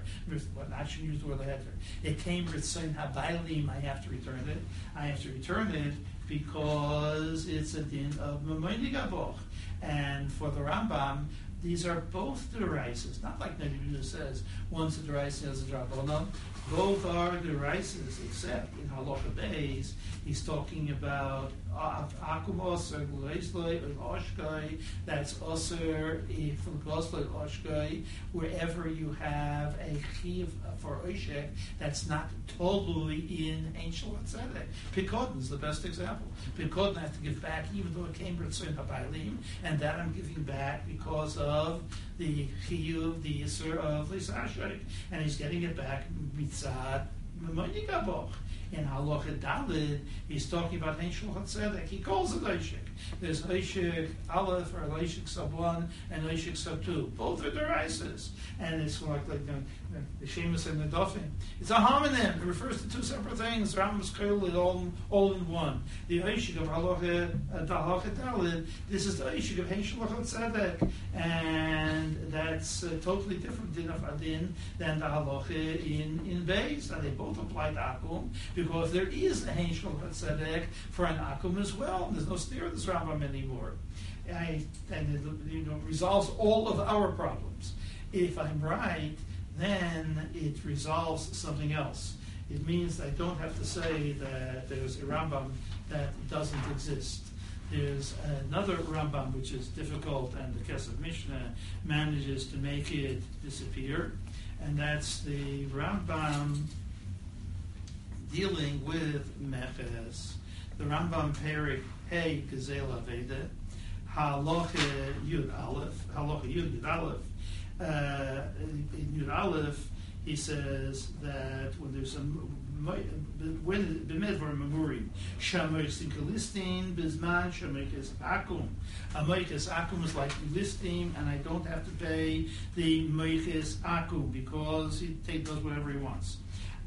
well, I shouldn't use the word heter. It came ritzayin habaylim. I have to return it. I have to return it because it's a din of mamoni gaboch. And for the Rambam, these are both deraises, not like Nebuchadnezzar says, one's a deraisa, one's a drabonon. Both are deraises, except in Halacha Beis, he's talking about akumos or gleisloi or oshkai. That's also eh, from gleisloi oshkai, wherever you have a chiv for oshek that's not totally in ancient tzedek. Pikodin is the best example. Pikodin I have to give back, even though it came from habaylim, and that I'm giving back because of the chiyuv, the yisur of lisashrik, and he's getting it back mitzad Mamonikaboch. In Halacha Dalid, he's talking about Ein Shulchan Tzedek. He calls it Oishik. There's Oishik Aleph or Oishik Sub 1 and Oishik Sub 2. Both are deraises. And it's like, like the Shemus and the Dofin. It's a homonym. It refers to two separate things. Rambam's clearly all, all in one. The Oishik of Halacha uh, Dalid, this is the Oishik of Hein Shulchan Tzedek. And that's uh, totally different din of Adin than the Halacha in, in Beis. And they both apply to Akum because there is a Hein Shulchan Tzedek for an Akum as well. There's no steer of Rambam anymore. I, and it you know, resolves all of our problems. If I'm right, then it resolves something else. It means I don't have to say that there's a Rambam that doesn't exist. There's another Rambam which is difficult, and the Kesef Mishnah manages to make it disappear, and that's the Rambam dealing with Meches. The Rambam Perik Hey Gazela Veda, Halacha Yud Aleph, Halacha Yud Aleph, uh, in Yud Aleph, he says that when there's some when b'medvar memurim shamoyis listing bizman shamoyis akum. Amoyis akum is like listing and I don't have to pay the moyis akum because he take does whatever he wants.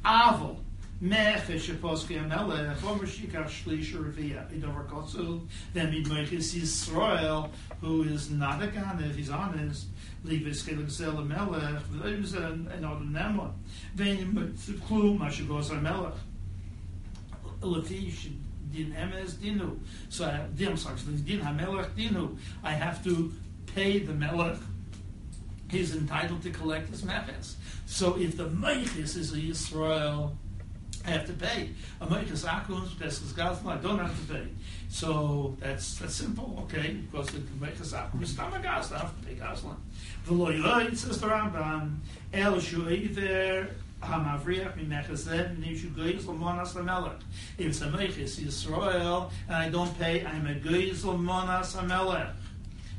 Aval Mechesh Shaposki Amelech, Omer Shikar Shlish Revia, Idover Kotsul, then Midmoichis Yisrael, who is not a Ganev, he's honest, Livis Kelexel Amelech, Vimzen, and Odom Nemla, Vein Klum, Mashigos Amelech, Lafish, Din Emes Dinu. So, Dim Saks, Din Hamelech Dinu. I have to pay the Melech. He's entitled to collect his meches. So if the Meichis is a Yisrael, I have to pay. A Meichas Akums, Pesachas Gazlan, I don't have to pay. So that's that's simple, okay? Because the Meichas Akum is Tama Gazlan, I have to pay Gazlan. V'lo yoy, says the Rambam, El Shu'eiver Hamavriach Mimechazed Nishu Goyz Lamonas Lamelech. If it's a Meichas Yisrael and I don't pay, I'm a Goyz Lamonas Lamelech.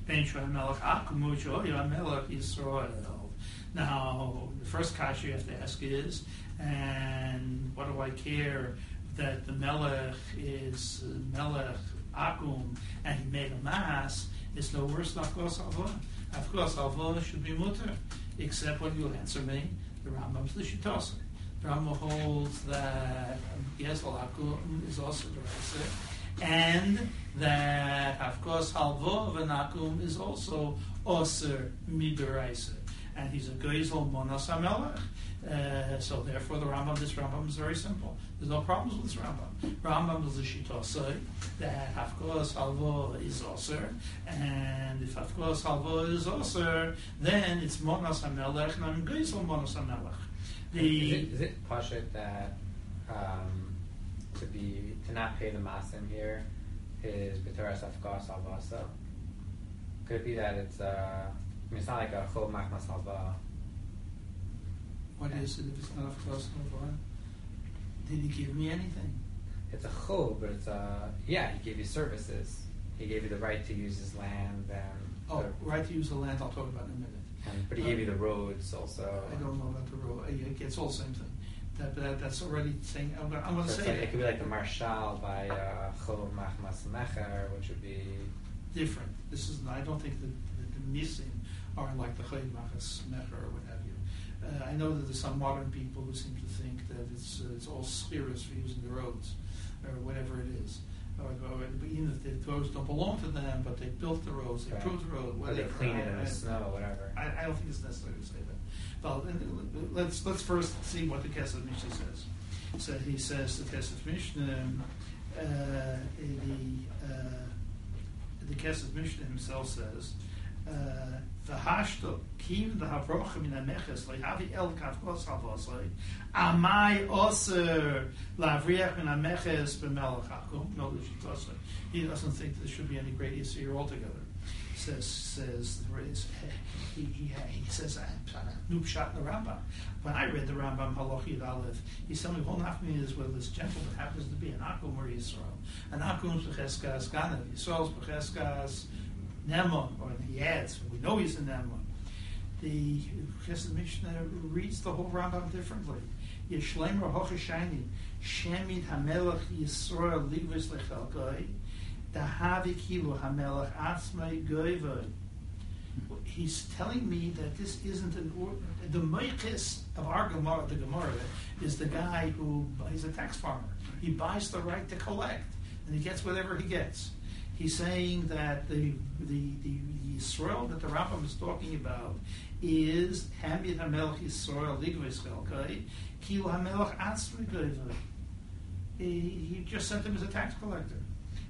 Ben Melech Akum Uchoy Melech Yisrael. Now, the first kasha you have to ask is, and what do I care that the Melech is Melech Akum and he made a mass? It's no worse than Avkos Alva. Avkos Alva should be mutter, except when you answer me, the Rambam's Lishitasa. The Rambam holds that Gesel Akum is also the and that of course halvo of akum is also oser midiraisa. and he's a Geisel Monas HaMelech. Uh, so therefore, the Rambam, this Rambam is very simple. There's no problems with this Rambam. Rambam is the Shitosai that Hafkos Halvo is Oser, and if Hafkos Halvo is Oser, then it's Monas HaMelech, and Geisel Monas HaMelech. is, it, is it pashut that um, to be to not pay the masim here is b'toras alvasa? Could it be that it's uh, I mean, it's not like a chol machmas halva. What is it if it's not? Did he give me anything? It's a chol, but it's a yeah. He gave you services. He gave you the right to use his land and Oh, the- right to use the land, I'll talk about in a minute. and, but he gave you the roads also. I don't know about the road, it's all the same thing. That, that, that's already saying, I'm gonna, I'm gonna So say like, it could be like the marshal by uh, chol machmas mecher, which would be different. This is, I don't think that the, the missing are like the Chayid Machas Mecher or what have you. Uh, I know that there's some modern people who seem to think that it's, uh, it's all spheres for using the roads, or whatever it is. Or, or even if the roads don't belong to them, but they built the roads, they Right. the road, or they clean it in I- the snow, whatever. I, I don't think it's necessary to say that. Well, uh, let's let's first see what the Kesef Mishnah says. So he says the Kesef Mishnah, uh, the uh, the Kesef Mishnah himself says, uh, "V'hashto kim the havrocha min hameches lehavi el kavkos havosai amai oser lavriach min hameches b'melech hakum." No, he doesn't think there should be any great issue here altogether says says he, he, he says shot in the Rambam. When I read the Rambam Halachi Aleph, he's telling me whole me is whether this gentleman happens to be an Akum or Yisrael. An Akum is Becheskas Ganav, Yisrael is Becheskas Nemon, or he adds, we know he's a Nemon. The Kesef Mishnah reads the whole Rambam differently. Yeshlemer Hochashani, Shemid Hamelech Yisrael Livus Lechelkai, Dahavi Kilu Hamelech Atzmai. He's telling me that this isn't an or, the Meichis of our Gemara, the Gemara, is the guy who he's a tax farmer. He buys the right to collect, and he gets whatever he gets. He's saying that the the the Yisrael that the Rambam is talking about is Hamid Hamelech Yisrael Ligvis Hamelech Atzmai Goivoi. He, just sent him as a tax collector.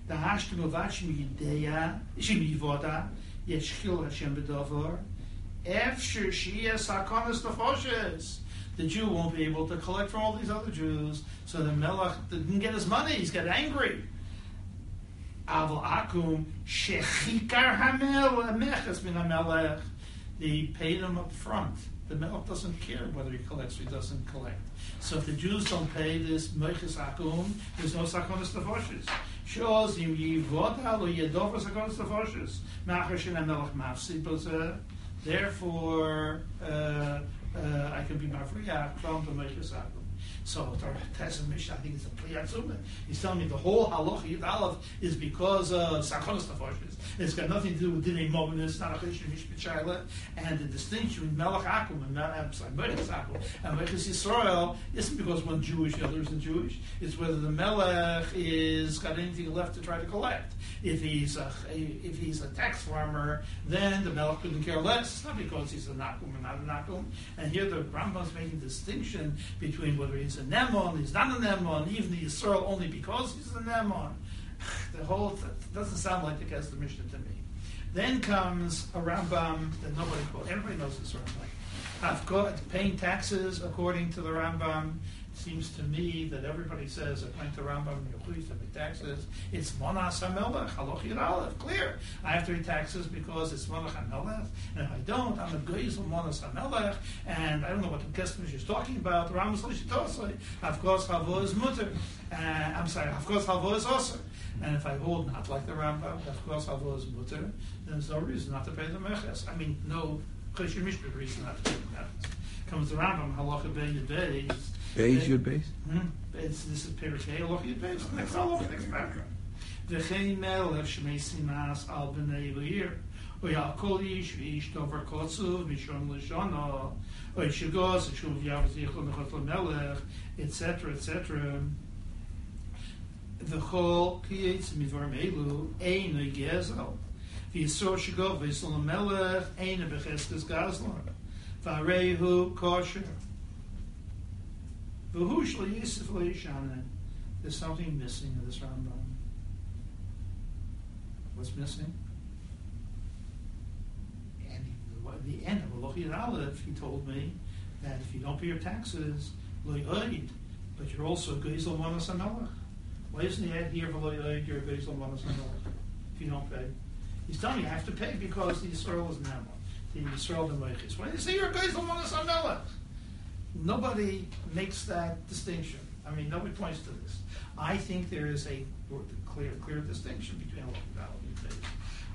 The Hashtemovat Shemideya, Shemivoda, Yeshchil Hashem Bedovar, Efshir Shiyas Hakonis Nefoshes. The Jew won't be able to collect from all these other Jews, so the Melech didn't get his money, he's got angry. Aval Akum, Shechikar Hamel, Meches Min Hamelech. They paid him up front. The Melech doesn't care whether he collects or he doesn't collect. So if the Jews don't pay this Meches Akum, there's no Sakonis Nefoshes. Shows im Yivoda lo Yedova Sakonis Nefoshes. Macher Shin HaMelech Mafsid Bozer. Therefore, uh, uh, I can be Mafriach from the Meches Akum. So Tessa I think it's a Pliyatzuma. He's telling me the whole halacha Yud is because of Sakonis Nefoshes. It's got nothing to do with Dinei Mominus, not a Cheshire Mishpit Shaila, and the distinction between Melech Akum and Melech Akum and Melechus Yisrael isn't because one Jewish, the other isn't Jewish. It's whether the Melech is got anything left to try to collect. If he's a if he's a tax farmer, then the Melech couldn't care less. It's not because he's a Nakum or not a Nakum. And here the Rambam's making a distinction between whether he's a Nemon, he's not a Nemon, even the Yisrael only because he's a Nemon. [LAUGHS] The whole th- doesn't sound like the Kesef Mishnah to me. Then comes a Rambam that nobody quotes. Everybody knows this Rambam. I've got paying taxes according to the Rambam. Seems to me that everybody says according to Rambam, you're to pay taxes. It's monas hamelech, haloch yid aleph. Clear. I have to pay taxes because it's monas hamelech, and if I don't, I'm a geisel monas hamelech, and I don't know what the Mishnah is talking about. Rambam says. Of course, havo is mutter. Uh, I'm sorry. Of course, havo is also. And if I hold not like the Rambam, of course, havo is mutter, then there's no reason not to pay the meches. I mean, no Cheshire Mishpah reason not to pay the meches. Comes the Rambam, halacha beis beis. Beis Yud Beis? Hmm? It's, this is Perikei, halacha yud beis. Next halacha, next paragraph. V'chein melech shmei simas al b'nei l'ir. Oya kol ish v'ish dover kotzu mishon l'shana. Oy shigos shuv yav zichol nechot l'melech, etc., etc. V'chol kiyetz midvar meilu ein gezel. V'yisor shigov v'yisol l'melech ein b'chestes gazlan. Varehu kosher. V'hu shlo yisif lo yishanen. There's something missing in this Rambam. What's missing? And the, end of Elohim Aleph, he told me that if you don't pay your taxes, lo yoid, but you're also geisel manas. Why isn't he here for lo yoid, you're geisel manas if you don't pay? He's telling you have to pay because the Yisrael is Nama. The Yisrael the. Why do you say you're geisel manas? Nobody makes that distinction. I mean, nobody points to this. I think there is a clear, clear distinction between Elohim and Faith.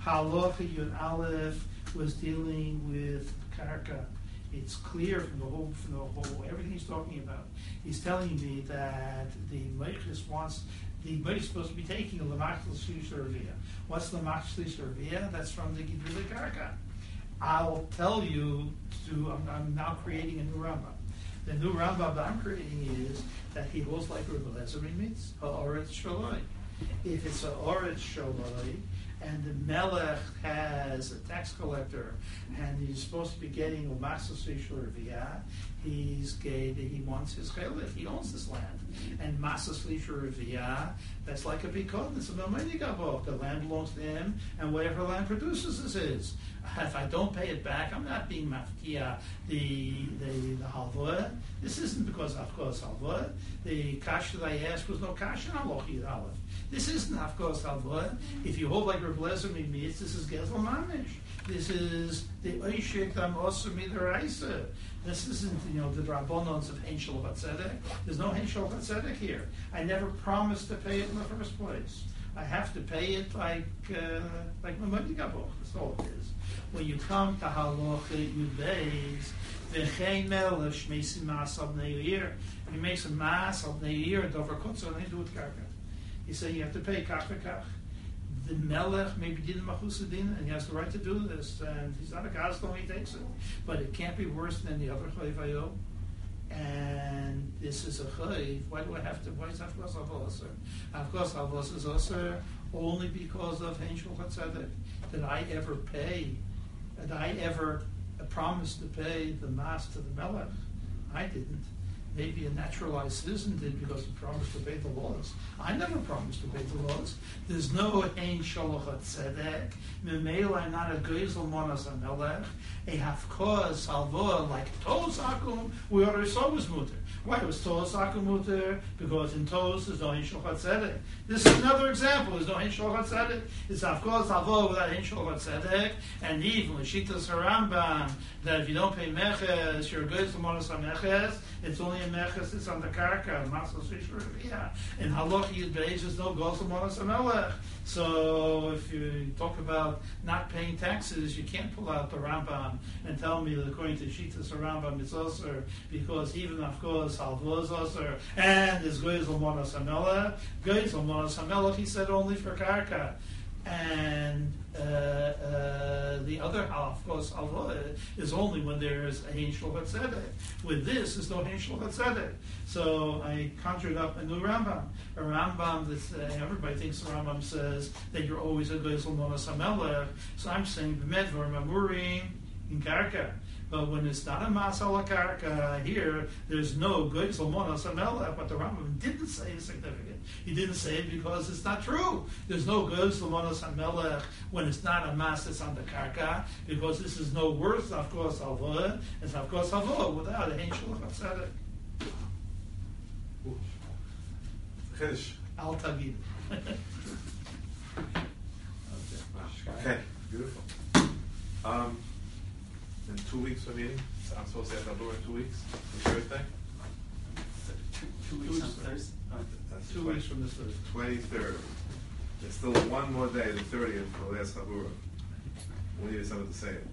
Halacha Yud Aleph was dealing with karka. It's clear from the whole, from the whole, everything he's talking about. He's telling me that the Meichus wants, the is supposed to be taking a Lamachtel Shlisharvia. What's Lamachtel Shlisharvia? That's from the Gidul Karka. I'll tell you to, I'm, I'm now creating a new Rambam. The new Rambam that I'm creating is that he holds like Rabbi Lezer means Ha'oretz Shaloi. If it's Ha'oretz Shaloi, and the Melech has a tax collector, and he's supposed to be getting a Masas Rivia, he's gay, he wants his chalik, he owns this land. And Masas Rivia, that's like a bikon, it's a Melmenigabok. The land belongs to him, and whatever land produces is his. If I don't pay it back, I'm not being mafkia the the the. This isn't because of course halva. The cash that I asked was no cash in alochi aleph. This isn't of course halva. If you hold like Reb Lezer means this is gezel mamish. This is the oishik am osir midaraisa. This isn't, you know, the drabbonons of Henshel Vatzedek. There's no Henshel Vatzedek here. I never promised to pay it in the first place. I have to pay it like uh, like my money That's all it is. When you come to Halacha Yud Beis, v'chein melech shmeisim mas al neir. He makes a mass al neir, dover kutzer, and they do it karka. He said you have to pay kach v'kach. The melech maybe didn't machusadin, and he has the right to do this, and he's not a gospel he takes it. But it can't be worse than the other chayvayo. And this is a chayv. Why do I have to? Why is Hafkos Havos? Hafkos Havos is also only because of Henshel Chatzedek. Did I ever pay? Did I ever promise to pay the mass to the Melech? I didn't. Maybe a naturalized citizen did because he promised to pay the laws. I never promised to pay the laws. There's no ein shalachat tzedek. Memela, I'm not a gezel monas amelech. A hafkoah salvoa like tos akum. We are saw was mutter. Why it was tos akum? Because in tos there's no ein shalachat tzedek. This is another example. There's no ein shalachat tzedek. It's hafkoah salvoa without ein shalachat tzedek. And even l'shitas harambam that if you don't pay meches, you're gezel monas ameches. It's only in meches. It's on the karka. Masas v'shurviyah. In halach yud beis there's no gezel monas amelech. So if you talk about not paying taxes, you can't pull out the Rambam and tell me that according to Shitas Rambam it's also because even of course Is also and there's Gezel Monas Hamela. Hamela he said only for Karka. And uh, uh, the other half, of course, halva is only when there is a hein shel With this, there's no hein shel So I conjured up a new Rambam. A Rambam that uh, everybody thinks the Rambam says that you're always a gezel monas So I'm saying the medvar mamurim in karka. But when it's not a masala karka here, there's no good salmonas but the Rambam didn't say is significant. He didn't say it because it's not true. There's no good salmonas hamelech when it's not a mas that's on the karka, because this is no worth, of course, halva. It's of course halva without a henshel chatzedek. Finish. Al tagid. [LAUGHS] Okay, beautiful. Um, in two weeks for meeting, so I'm supposed to have Tabor in two weeks, for birthday? Two, two weeks on Thursday. That's Two the weeks from this Thursday. Twenty-third. There's still one more day, the thirtieth, for the last Chabura. We need someone to say it.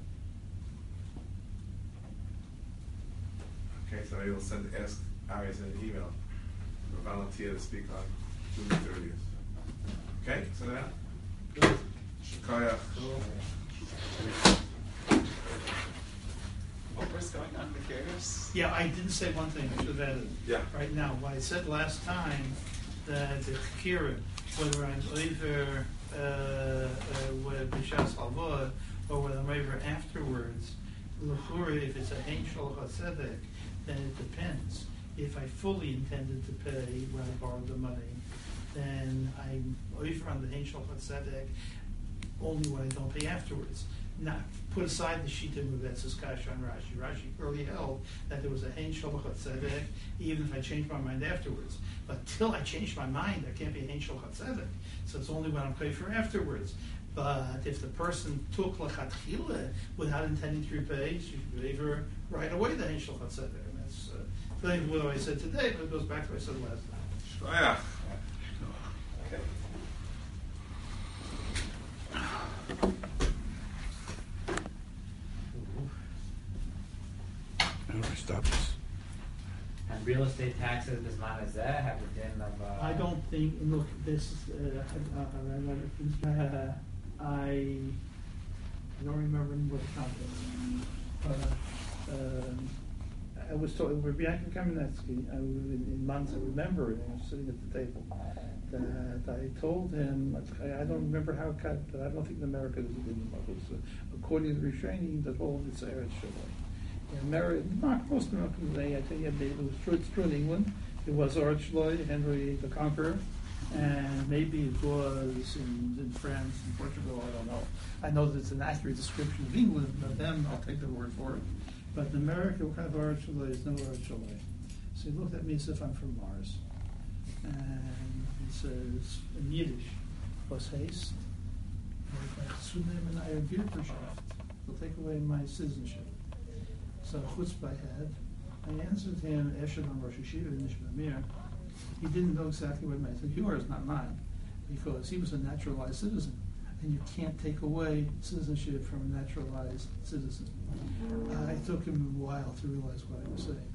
Okay, so maybe we'll send, ask Arias an email, or volunteer to speak on June thirtieth. Okay, so now, Good. Shakaya. Oprah's going on Vicarious. Yeah, I didn't say one thing. I should have added. Yeah. Right now, what I said last time that the kira, whether I'm over uh, uh, with halva or whether I'm over afterwards, if it's a hein shalach then it depends. If I fully intended to pay when I borrowed the money, then I'm over on the hein shalach only when I don't pay afterwards. Not put aside the shita muvetzes kasha on Rashi. Rashi clearly held that there was a hein shalach tzedek even if I changed my mind afterwards. But till I change my mind, there can't be a hein shalach tzedek. So it's only when I'm for afterwards. But if the person took lachatchila without intending to repay, she should for right away the hein shalach tzedek. And that's uh, what I said today, but it goes back to what I said last. Shkoyach. Okay. How do I stop this? And real estate taxes, does Manazeh have a din of? Uh, I don't think, look, this, uh, I, I, I, I don't remember what the context. But, um, I was told, with Bianca Kamenetsky, I was in, in months, I remember, it, I was sitting at the table, that I told him, I, I don't remember how it cut, but I don't think in America there's a din of it. So According to the restraining, that all of it's Eretz Shalom. America, not most Americans, they, I tell you, it was it's true in England. It was Archloy, Henry the Conqueror, and maybe it was in, in France and Portugal, I don't know. I know that it's an accurate description of England, but then I'll take their word for it. But in America, what kind of Archloy no Archloy. So he looked at me as if I'm from Mars. And he says, in Yiddish, was haste, I. They'll take away my citizenship. So chutzpah I had. I answered him, Eshed Rosh Hashiva in Nishmamir. He didn't know exactly what it meant. I said, yours, not mine. Because he was a naturalized citizen. And you can't take away citizenship from a naturalized citizen. Uh, it took him a while to realize what I was saying.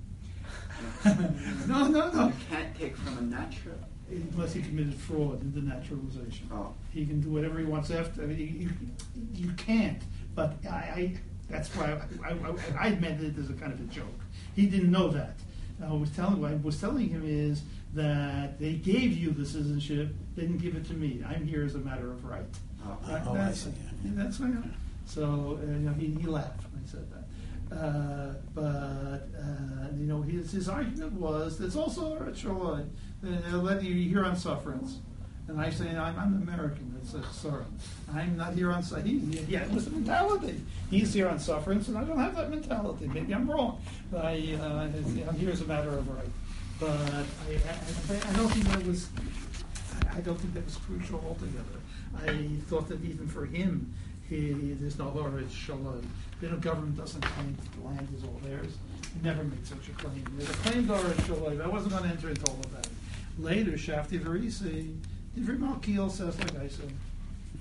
[LAUGHS] no, no, no. You can't take from a natural. Unless he committed fraud in the naturalization. Oh. He can do whatever he wants after. I mean, you, you, you can't. But I, I that's why I, I, I meant it as a kind of a joke. He didn't know that. I was telling what I was telling him is that they gave you the citizenship, didn't give it to me. I'm here as a matter of right. Oh. Right? Oh, I that's, see. yeah, that's why. So uh, you know, he, he laughed when I said that. Uh, but uh, you know, his, his argument was there's also a Shaloi. They'll let you here on sufferance. And I say, I'm, I'm American. It's a sorry. I'm not here on he, he had this mentality. He's here on sufferance, and I don't have that mentality. Maybe I'm wrong. But I, uh, I'm here as a matter of right. But I, I, I don't think that was. I don't think that was crucial altogether. I thought that even for him, he, there's no it's shalom. The government doesn't claim that the land is all theirs. He never made such a claim. There's a claim to Oretz Shalom. I wasn't going to enter into all of that. Later, Shafti Varisi, Divri Malkiel says, like I said,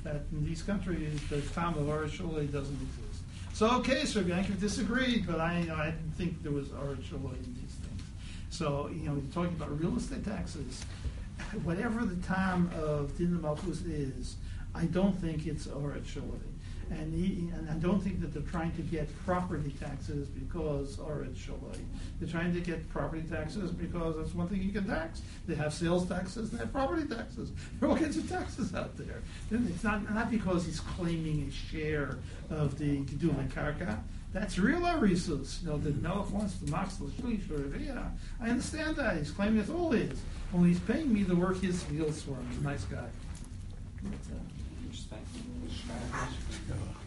that in these countries, the found of Shalom doesn't exist. So, okay, Sir Yankov disagreed, but I, you know, I didn't think there was Shalom in these things. So, you know, you're talking about real estate taxes. Whatever the time of Din is, I don't think it's Shalom. And, he, and I don't think that they're trying to get property taxes because Oretz Shalom. They're trying to get property taxes because that's one thing you can tax. They have sales taxes, they have property taxes. [LAUGHS] There are all kinds of taxes out there. And It's not, not because he's claiming a share of the Gedula Karka. That's real arisus. You know, the Melech wants the max l'shlish or revia. I understand that. He's claiming it's all his. Only he's paying me the work his wheels for. He's a nice guy. But, uh, yeah.